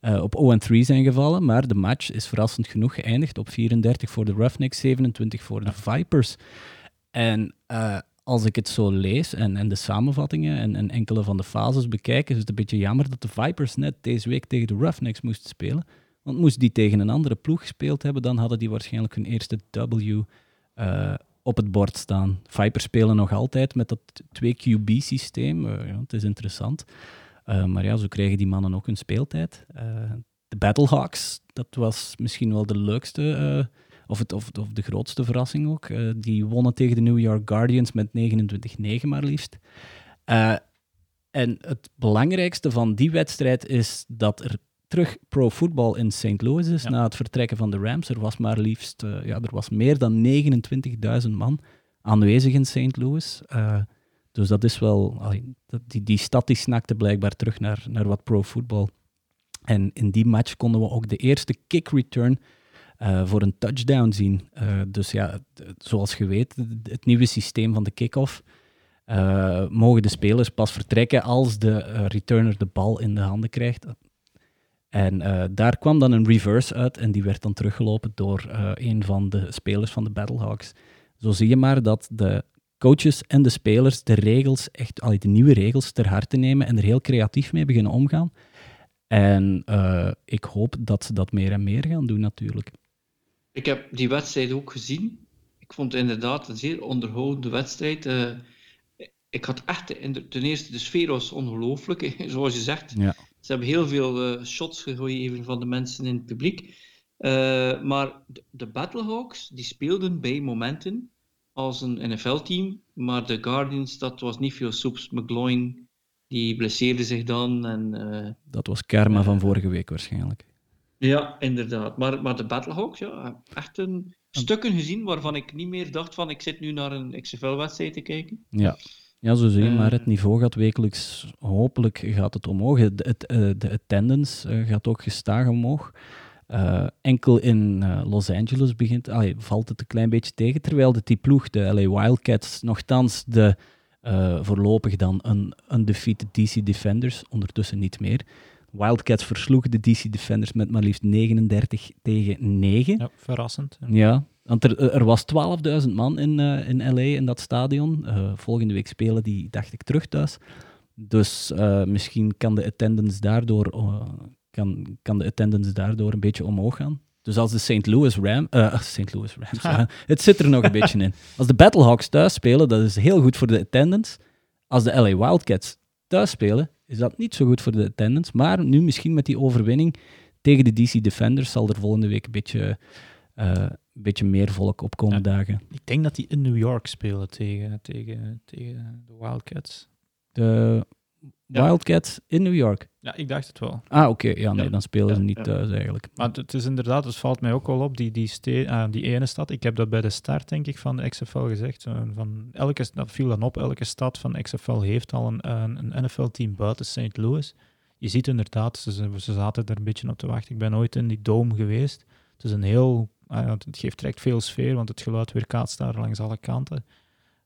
uh, op 0-3 zijn gevallen. Maar de match is verrassend genoeg geëindigd op 34 voor de Roughnecks, 27 voor de Vipers. En uh, als ik het zo lees en, en de samenvattingen en, en, enkele van de fases bekijk, is het een beetje jammer dat de Vipers net deze week tegen de Roughnecks moesten spelen. Want moest die tegen een andere ploeg gespeeld hebben, dan hadden die waarschijnlijk hun eerste W uh, op het bord staan. Vipers spelen nog altijd met dat 2QB-systeem. Uh, ja, het is interessant. Uh, maar ja, zo krijgen die mannen ook hun speeltijd. de Battlehawks, dat was misschien wel de leukste of, het, of, of de grootste verrassing ook. Uh, die wonnen tegen de New York Guardians met 29-9 maar liefst. Uh, en het belangrijkste van die wedstrijd is dat er terug pro-voetbal in St. Louis is na het vertrekken van de Rams. Er was maar liefst uh, ja, er was meer dan 29.000 man aanwezig in St. Louis. dus dat is wel, die, die stad die snakte blijkbaar terug naar, naar wat pro-voetbal. En in die match konden we ook de eerste kick return uh, voor een touchdown zien. Uh, dus ja, zoals je weet, het nieuwe systeem van de kick-off. Uh, mogen de spelers pas vertrekken als de returner de bal in de handen krijgt. En daar kwam dan een reverse uit en die werd dan teruggelopen door een van de spelers van de Battlehawks. Zo zie je maar dat de coaches en de spelers de regels, echt allee, de nieuwe regels, ter harte nemen en er heel creatief mee beginnen omgaan. En ik hoop dat ze dat meer en meer gaan doen natuurlijk. Ik heb die wedstrijd ook gezien. Ik vond het inderdaad een zeer onderhoudende wedstrijd. Uh, ik had echt, ten eerste, de sfeer was ongelooflijk, zoals je zegt. Ja. Ze hebben heel veel uh, shots gegeven van de mensen in het publiek. Eh, maar de, de Battlehawks die speelden bij momenten als een NFL-team, maar de Guardians, dat was niet veel soeps. McGloin, die blesseerde zich dan. En, eh, Dat was karma Eh. van vorige week waarschijnlijk. Ja, inderdaad. Maar, maar de Battlehawks, ja, echt een stukken gezien waarvan ik niet meer dacht van ik zit nu naar een XFL-wedstrijd te kijken. Ja. Ja, zo zie je, maar het Eh. niveau gaat wekelijks, hopelijk gaat het omhoog. Het, het, eh, de attendance eh, gaat ook gestaag omhoog. Enkel in Los Angeles begint, allee, valt het een klein beetje tegen, terwijl de die ploeg, de LA Wildcats, nogthans de eh, voorlopig dan een undefeated DC Defenders, ondertussen niet meer. Wildcats versloegen de DC Defenders met maar liefst 39 tegen 9. Ja, verrassend. Ja, want er, er was 12.000 man in, eh, in LA in dat stadion. Eh, volgende week spelen die, dacht ik, terug thuis. Dus eh, misschien kan de attendance daardoor, kan, kan de attendance daardoor een beetje omhoog gaan. Dus als de St. Louis Rams, St. Louis Rams, ja, het zit er nog een beetje in. Als de Battlehawks thuis spelen, dat is heel goed voor de attendance. Als de LA Wildcats thuis spelen, is dat niet zo goed voor de attendance. Maar nu misschien met die overwinning tegen de DC Defenders zal er volgende week een beetje, eh, een beetje meer volk op komen Ja. dagen. Ik denk dat die in New York spelen tegen, tegen, tegen de Wildcats. De Ja. Wildcats in New York. Ja, ik dacht het wel. Ah, oké. Ja, nee, Ja. dan spelen ze niet thuis eigenlijk. Maar het, is inderdaad, het valt mij ook wel op, die, die, ah, die ene stad. Ik heb dat bij de start, denk ik, van de XFL gezegd. Van elke, dat viel dan op, elke stad van XFL heeft al een, een, een NFL-team buiten St. Louis. Je ziet inderdaad, ze, ze zaten er een beetje op te wachten. Ik ben ooit in die dome geweest. Het is een heel, ah het geeft direct veel sfeer, want het geluid weerkaatst daar langs alle kanten.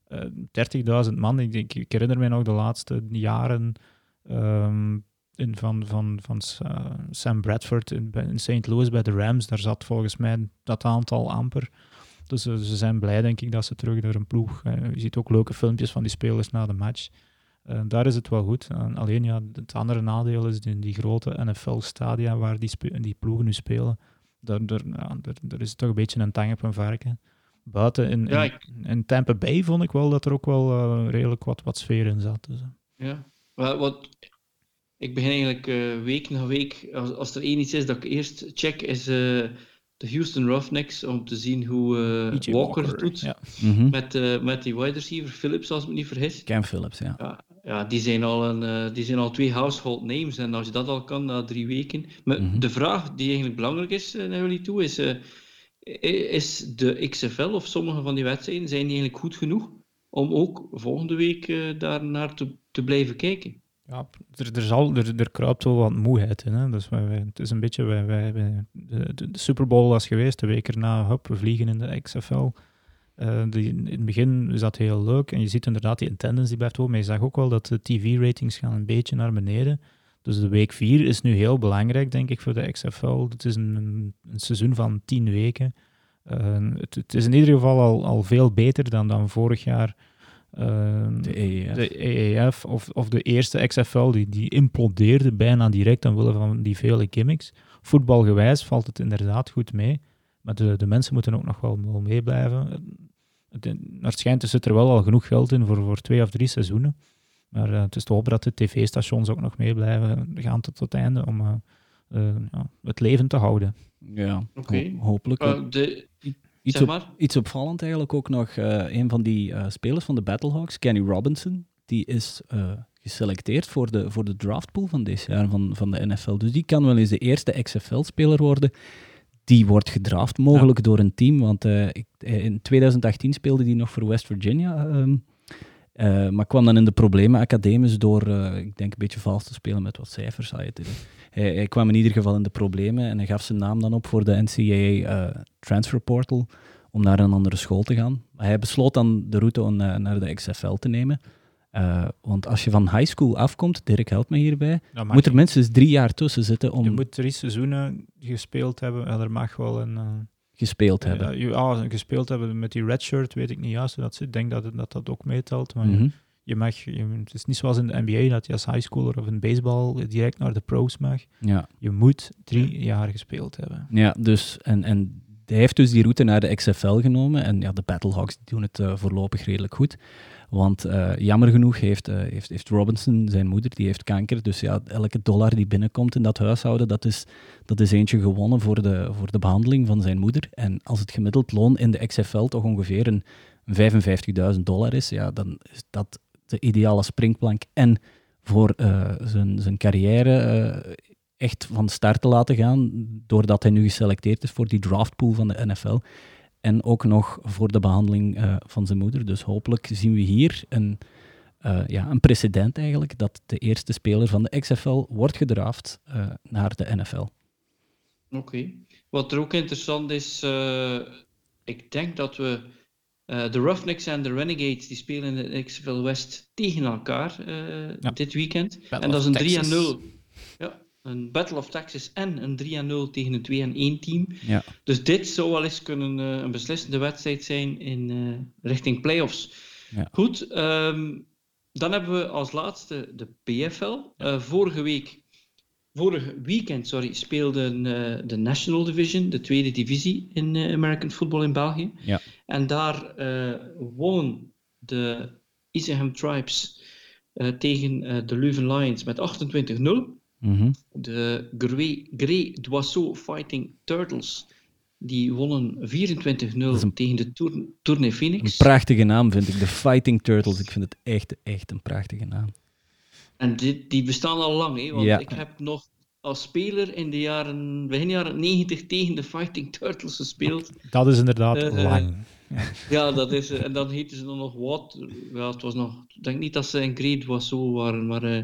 Eh 30.000 man, ik, ik herinner me nog de laatste jaren ehm, in, van, van, van eh, Sam Bradford in, in St. Louis bij de Rams. Daar zat volgens mij dat aantal amper. Dus eh, ze zijn blij, denk ik, dat ze terug naar een ploeg. eh, je ziet ook leuke filmpjes van die spelers na de match. Eh, daar is het wel goed. En alleen ja, het andere nadeel is in die grote NFL-stadia waar die, die ploegen nu spelen. Daar, daar, daar, is toch een beetje een tang op een varken. Buiten in, Ja, in, ik- in Tampa Bay vond ik wel dat er ook wel eh, redelijk wat, wat sfeer in zat. Dus, eh. Ja, wat, wat, ik begin eigenlijk eh, week na week, als, als er één iets is dat ik eerst check, is eh, de Houston Roughnecks, om te zien hoe eh, Walker, het doet Ja. Mhm. met, eh, met die wide receiver, Phillips, als ik me niet vergis. Cam Phillips, ja. Ja, ja die, zijn al een, eh, die zijn al twee household names, en als je dat al kan na drie weken. Maar Mhm. de vraag die eigenlijk belangrijk is naar jullie toe, is, eh, is de XFL of sommige van die wedstrijden, zijn die eigenlijk goed genoeg om ook volgende week eh, daar naar te, blijven kijken? Ja, er, er, zal, er, er kruipt wel wat moeheid in. Hè? Dus wij, het is een beetje, wij, wij, de, de, Super Bowl was geweest, de week erna, we vliegen in de XFL. Eh, die, in het begin is dat heel leuk en je ziet inderdaad die attendance die blijft hoog, maar je zag ook wel dat de TV-ratings gaan een beetje naar beneden. Dus de week 4 is nu heel belangrijk, denk ik, voor de XFL. Het is een, een, een seizoen van 10 weken. Eh, het, het is in ieder geval al, al veel beter dan, dan vorig jaar. Eh, De EEF. de EEF of, of de eerste XFL, die, die implodeerde bijna direct omwille van die vele gimmicks. Voetbalgewijs valt het inderdaad goed mee, maar de, de mensen moeten ook nog wel, wel meeblijven. Het, naar het schijnt zit er wel al genoeg geld in voor, voor twee of drie seizoenen. Maar eh, het is te hopen dat de tv-stations ook nog meeblijven gaan tot het einde om eh, eh, ja, het leven te houden. Ja, Oké. ho- hopelijk. Eh, de, iets, zeg op, maar. iets opvallend eigenlijk ook nog. eh, een van die eh, spelers van de Battlehawks, Kenny Robinson, die is eh, geselecteerd voor de, voor de draftpool van dit jaar van, van de NFL. Dus die kan wel eens de eerste XFL-speler worden. Die wordt gedraft, mogelijk door een team. Want ik, in 2018 speelde hij nog voor West Virginia. ehm, eh, maar kwam dan in de problemen academisch door, eh, ik denk, een beetje vals te spelen met wat cijfers. Hij, hij kwam in ieder geval in de problemen en hij gaf zijn naam dan op voor de NCAA eh, Transfer Portal om naar een andere school te gaan. Hij besloot dan de route om naar de XFL te nemen. Want als je van high school afkomt, Dirk helpt me hierbij, moet er minstens drie jaar tussen zitten om je moet drie seizoenen gespeeld hebben en er mag wel een... eh, gespeeld hebben. Ja, ah, gespeeld hebben met die redshirt, weet ik niet juist hoe dat zit. Ik denk dat het- dat, dat ook meetelt. Maar Mhm. je mag, je, het is niet zoals in de NBA dat je als highschooler of in baseball direct naar de pros mag. ja. Je moet drie jaar gespeeld hebben. ja, dus en, en hij heeft dus die route naar de XFL genomen. En ja, de Battlehawks doen het uh, voorlopig redelijk goed. Want uh, jammer genoeg heeft, uh, heeft, heeft Robinson, zijn moeder, die heeft kanker. Dus ja, elke dollar die binnenkomt in dat huishouden, dat is, dat is eentje gewonnen voor de, voor de behandeling van zijn moeder. En als het gemiddeld loon in de XFL toch ongeveer een 55.000 dollar is, ja, dan is dat de ideale springplank. En voor uh, zijn, zijn carrière echt van start te laten gaan, doordat hij nu geselecteerd is voor die draftpool van de NFL. En ook nog voor de behandeling uh, van zijn moeder. Dus hopelijk zien we hier een, uh, ja, een precedent eigenlijk, dat de eerste speler van de XFL wordt gedraft uh, naar de NFL. Oké. Okay. Wat er ook interessant is, ik denk dat we de Roughnecks en de Renegades, die spelen in de XFL West tegen elkaar ja. dit weekend. Battle en dat is een 3 aan 0. Ja, een Battle of Texas en een 3-0 tegen een 2-1 team. Ja. Dus dit zou wel eens kunnen uh, een beslissende wedstrijd zijn in uh, richting playoffs. Ja. Goed, um, dan hebben we als laatste de PFL. Uh, vorige week, vorige weekend, sorry, speelde de National Division, de tweede divisie in American Football in België. Ja. En daar won de Isenham Tribes tegen de Leuven Lions met 28-0. Mm -hmm. De Grey, Grey Doisseau Fighting Turtles. Die wonnen 24-0 een... tegen de Tour, Tournee Phoenix. Een prachtige naam vind ik, de Fighting Turtles. Ik vind het echt, echt een prachtige naam. En die, die bestaan al lang, hè? want ja. ik heb nog als speler in de jaren, begin jaren 90 tegen de Fighting Turtles gespeeld. Dat is inderdaad uh, lang. Ja. dat is, en dan heten ze dan nog wat. Ja, het was nog, ik denk niet dat ze een Great was zo waren, maar uh,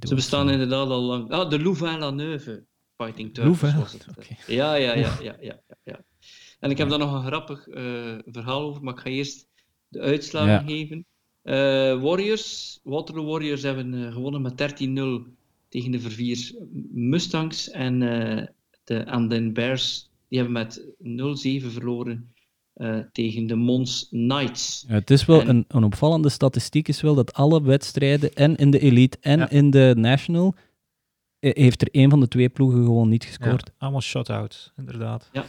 ze bestaan inderdaad al lang. Ah, de Louvain-la-Neuve Fighting Turtles Louvain? was het. Okay. Ja, ja, ja, ja, ja, ja. En ik heb daar nog een grappig uh, verhaal over, maar ik ga eerst de uitslagen geven. Uh, Warriors, Waterloo Warriors hebben gewonnen met 13-0 tegen de Verviers Mustangs. En de Anden Bears die hebben met 0-7 verloren uh, tegen de Mons Knights. Ja, het is wel En- een, een opvallende statistiek is wel dat alle wedstrijden en in de Elite en Ja. in de National eh, heeft er één van de twee ploegen gewoon niet gescoord. Ja, allemaal shut-out, inderdaad. Ja.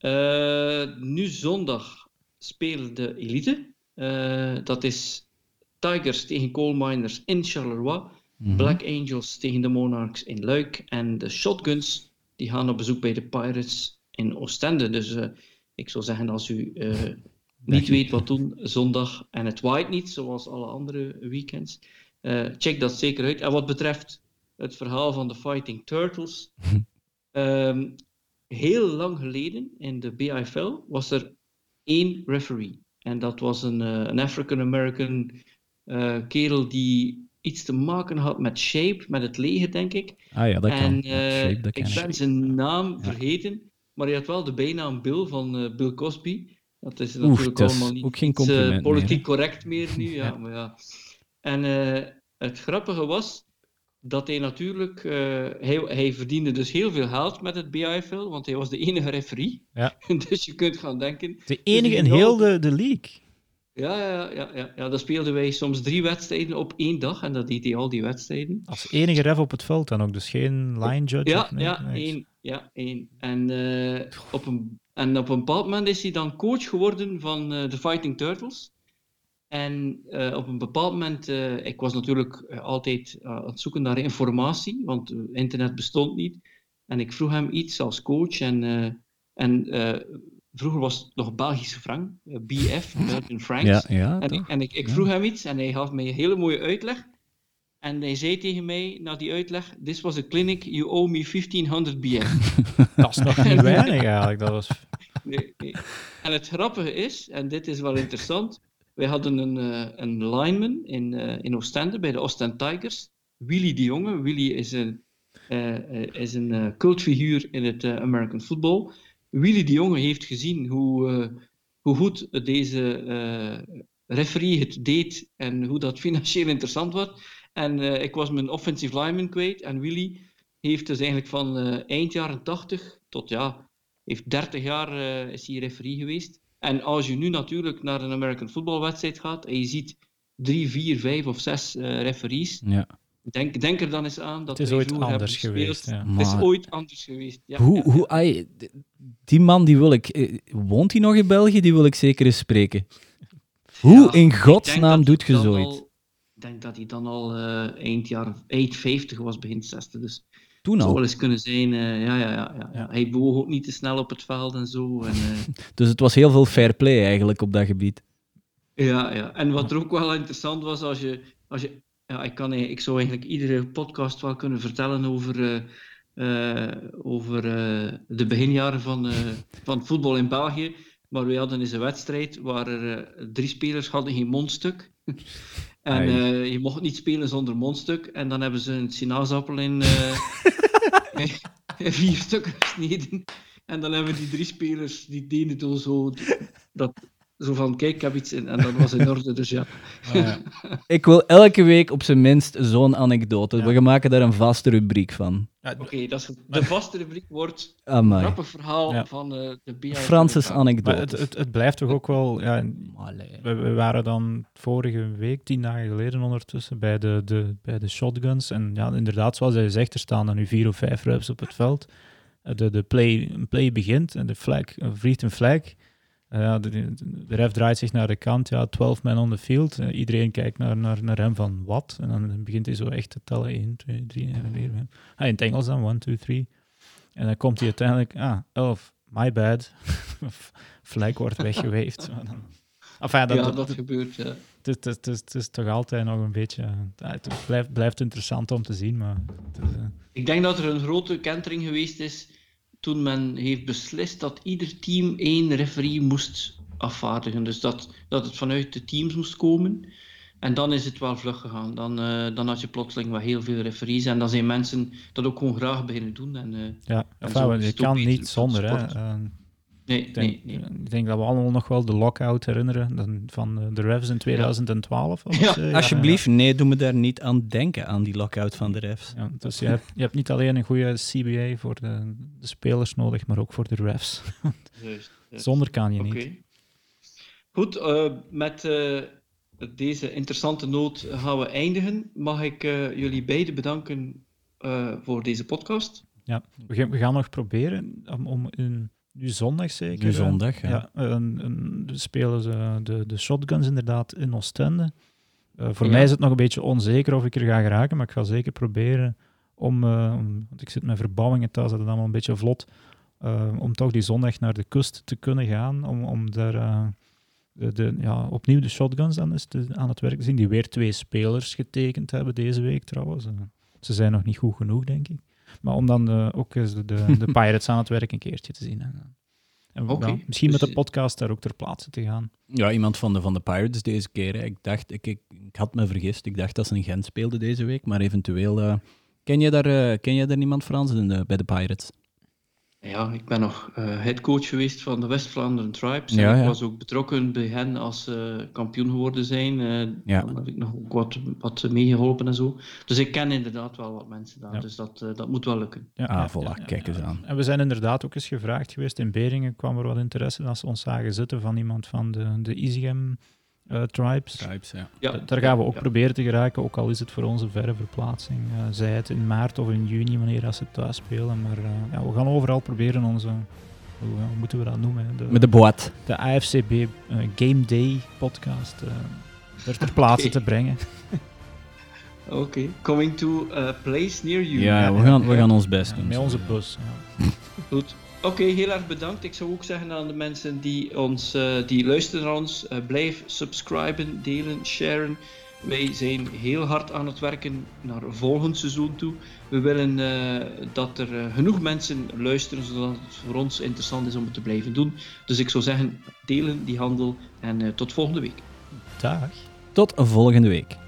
Uh, nu zondag spelen de Elite. Uh, dat is Tigers tegen Coal Miners in Charleroi. Mhm. Black Angels tegen de Monarchs in Luik. En de Shotguns die gaan op bezoek bij de Pirates in Oostende. Dus uh, ik zou zeggen, als u uh, niet weet wat doen zondag en het waait niet, zoals alle andere weekends, uh, check dat zeker uit. En wat betreft het verhaal van de Fighting Turtles, um, heel lang geleden in de BIFL was er één referee. En dat was een, uh, een African-American uh, kerel die iets te maken had met Shape, met het leger, denk ik. Ah ja, dat kan. En Ja, uh, Shape, dat ik ben zijn naam Ja. vergeten, maar hij had wel de bijnaam Bill van uh, Bill Cosby. Dat is natuurlijk dat allemaal niet ook geen iets, compliment politiek meer, correct meer nu. Ja, Ja. Maar ja. En uh, het grappige was dat hij natuurlijk, uh, hij, hij verdiende dus heel veel geld met het BIFL, want hij was de enige referee. Ja. dus je kunt gaan denken, De enige in heel de, de league. ja, ja, ja, ja, ja, dan speelden wij soms drie wedstrijden op één dag en dat deed hij al die wedstrijden. Als enige ref op het veld dan ook, dus geen line judge. Ja, of nee, ja, niks. één. Ja, één. En, eh, op een, en op een bepaald moment is hij dan coach geworden van eh, de Fighting Turtles. En eh, op een bepaald moment, ik was natuurlijk altijd aan het zoeken naar informatie, want internet bestond niet. En ik vroeg hem iets als coach en, en vroeger was het nog Belgische frank, BF, Belgian Franks. Ja, ja, En, ik, en ik, ik Ja. vroeg hem iets en hij gaf mij een hele mooie uitleg. En hij zei tegen mij, na die uitleg, this was a clinic, you owe me 1500 BF. Dat is nog niet weinig eigenlijk. Dat was... Nee, nee. En het grappige is, en dit is wel interessant, wij hadden een, eh, een lineman in, eh, in Oostende, bij de Oostend Tigers, Willy de Jonge. Willy is een, eh, is een cultfiguur in het American football. Willy de Jonge heeft gezien hoe, hoe goed deze eh, referee het deed en hoe dat financieel interessant was. En eh, ik was mijn offensive lineman kwijt en Willy heeft dus eigenlijk van eh, eind jaren 80 tot ja, heeft 30 jaar eh, is hij referee geweest. En als je nu natuurlijk naar een American football wedstrijd gaat en je ziet drie, vier, vijf of zes eh, referees, Ja. Denk, denk er dan eens aan dat Het is ooit anders gespeeld. geweest. Ja. Het is ooit anders geweest. Ja, hoe, ja, ja. hoe, ai, die man die wil ik... Woont hij nog in België? Die wil ik zeker eens spreken. Hoe Ja, in godsnaam doet je zoiets? Ik denk dat hij dan al eh, eind, jaar, eind 50 was, begin 60. Dus Toen het zou wel eens kunnen zijn. eh, ja, ja, ja, ja. Hij bewoog ook niet te snel op het veld en zo. En, eh, Dus het was heel veel fair play eigenlijk op dat gebied. Ja, ja. En wat er ook wel interessant was, als je, als je ja, ik, kan, ik zou eigenlijk iedere podcast wel kunnen vertellen over, over de beginjaren van, van voetbal in België. Maar we hadden eens een wedstrijd waar er drie spelers hadden geen mondstuk. En eh, je mocht niet spelen zonder mondstuk. En dan hebben ze een sinaasappel in, eh, in vier stukken gesneden. En dan hebben die drie spelers, die deden toen zo, dat, zo van, kijk, ik heb iets in. En dat was in orde, dus ja. Ah, ja. Ik wil elke week op zijn minst zo'n anekdote. Ja. We maken daar een vaste rubriek van. Ja, Oké, dat is. De vaste rubriek wordt een grappig verhaal Ja. van eh, de BI. Francis anekdote. het, het, het blijft toch ook wel... Ja, we, we waren dan vorige week, tien dagen geleden ondertussen, bij de, de, bij de shotguns. En ja, inderdaad, zoals hij zegt, er staan dan nu vier of vijf reps op het veld. Eh, De, de play, een play begint en de flag, vliegt een flag. Eh, ja, de, de, ref draait zich naar de kant, ja, 12 men on the field. Eh, iedereen kijkt naar, naar, naar hem van wat? En dan begint hij zo echt te tellen, 1, 2, 3 en 4. Ah, in het Engels dan, 1, 2, 3. En dan komt hij uiteindelijk, ah, 11, my bad. flag wordt weggeweefd. Enfin, dat, Ja, dat, dat gebeurt. Ja. het, is, het, is, het, is, het is toch altijd nog een beetje... eh, Het blijft, blijft interessant om te zien, maar... Is, Ik denk dat er een grote kentering geweest is toen men heeft beslist dat ieder team één referee moest afvaardigen. Dus dat, dat het vanuit de teams moest komen. En dan is het wel vlug gegaan. Dan, eh, dan had je plotseling wel heel veel referees. En dan zijn mensen dat ook gewoon graag beginnen doen. En, eh, ja, En enfin, je kan niet zonder. Hè. Eh, nee, ik, denk, nee, nee. ik denk dat we allemaal nog wel de lockout herinneren van eh, de refs in 2012. was Ja, eh, Alsjeblieft, nee, doe me daar niet aan denken, aan die lockout van de refs. Ja, dus je hebt, je hebt niet alleen een goede CBA voor de, de spelers nodig, maar ook voor de refs. Juist, juist. Zonder kan je Oké. niet. Goed, eh, met eh, deze interessante noot gaan we eindigen. Mag ik eh, jullie beiden bedanken eh, voor deze podcast? Ja, we, gaan, we gaan nog proberen om, om in, nu zondag zeker. Nu eh, zondag, ja. De spelen ze de, de shotguns inderdaad in Oostende. Eh, voor Ja. mij is het nog een beetje onzeker of ik er ga geraken, maar ik ga zeker proberen om, eh, om- want ik zit met verbouwingen thuis, dat is allemaal een beetje vlot, eh, om toch die zondag naar de kust te kunnen gaan, om, om daar eh, de, de, ja, opnieuw de shotguns dan te- aan het werk te zien, die weer twee spelers getekend hebben deze week trouwens. Eh, ze zijn nog niet goed genoeg, denk ik. Maar om dan eh, ook eens de, de, de Pirates aan het werk een keertje te zien. En, en ja, misschien met dus- de podcast daar ook ter plaatse te gaan. Ja, iemand van de, van de Pirates deze keer. hè. Ik dacht, ik, ik, ik had me vergist. Ik dacht dat ze in Gent speelden deze week, maar eventueel... eh, ken, je daar, eh, ken je daar niemand Frans in de, bij de Pirates? Ja, ik ben nog eh headcoach geweest van de West-Vlaanderen Tribes. Ja, en ik ja. was ook betrokken bij hen als ze kampioen geworden zijn. Eh, Ja. Dan heb ik nog ook wat, wat meegeholpen en zo. Dus ik ken inderdaad wel wat mensen daar. Ja. Dus dat, eh, dat moet wel lukken. Ja, Ah, voilà, ja, ja, kijk eens ja. aan. En we zijn inderdaad ook eens gevraagd geweest. In Beringen kwam er wat interesse als ze ons zagen zitten van iemand van de, de Easygam eh, Tribes. Tribes, ja. Ja, Da- Daar gaan we ook ja. proberen te geraken, ook al is het voor onze verre verplaatsing. eh zij het in maart of in juni, wanneer als ze thuis spelen. Maar eh, ja, we gaan overal proberen onze, hoe, hoe moeten we dat noemen? De, Met de boat. de AFCB Game Day podcast eh er ter plaatse te brengen. Oké, coming to a place near you. Ja, we gaan, we gaan ons best doen. Met onze bus. Ja. Goed. Oké, heel erg bedankt. Ik zou ook zeggen aan de mensen die, ons, eh, die luisteren naar ons, eh, blijf subscriben, delen, sharen. Wij zijn heel hard aan het werken naar volgend seizoen toe. We willen eh, dat er genoeg mensen luisteren, zodat het voor ons interessant is om het te blijven doen. Dus ik zou zeggen, delen die handel en tot volgende week. Dag. Tot volgende week.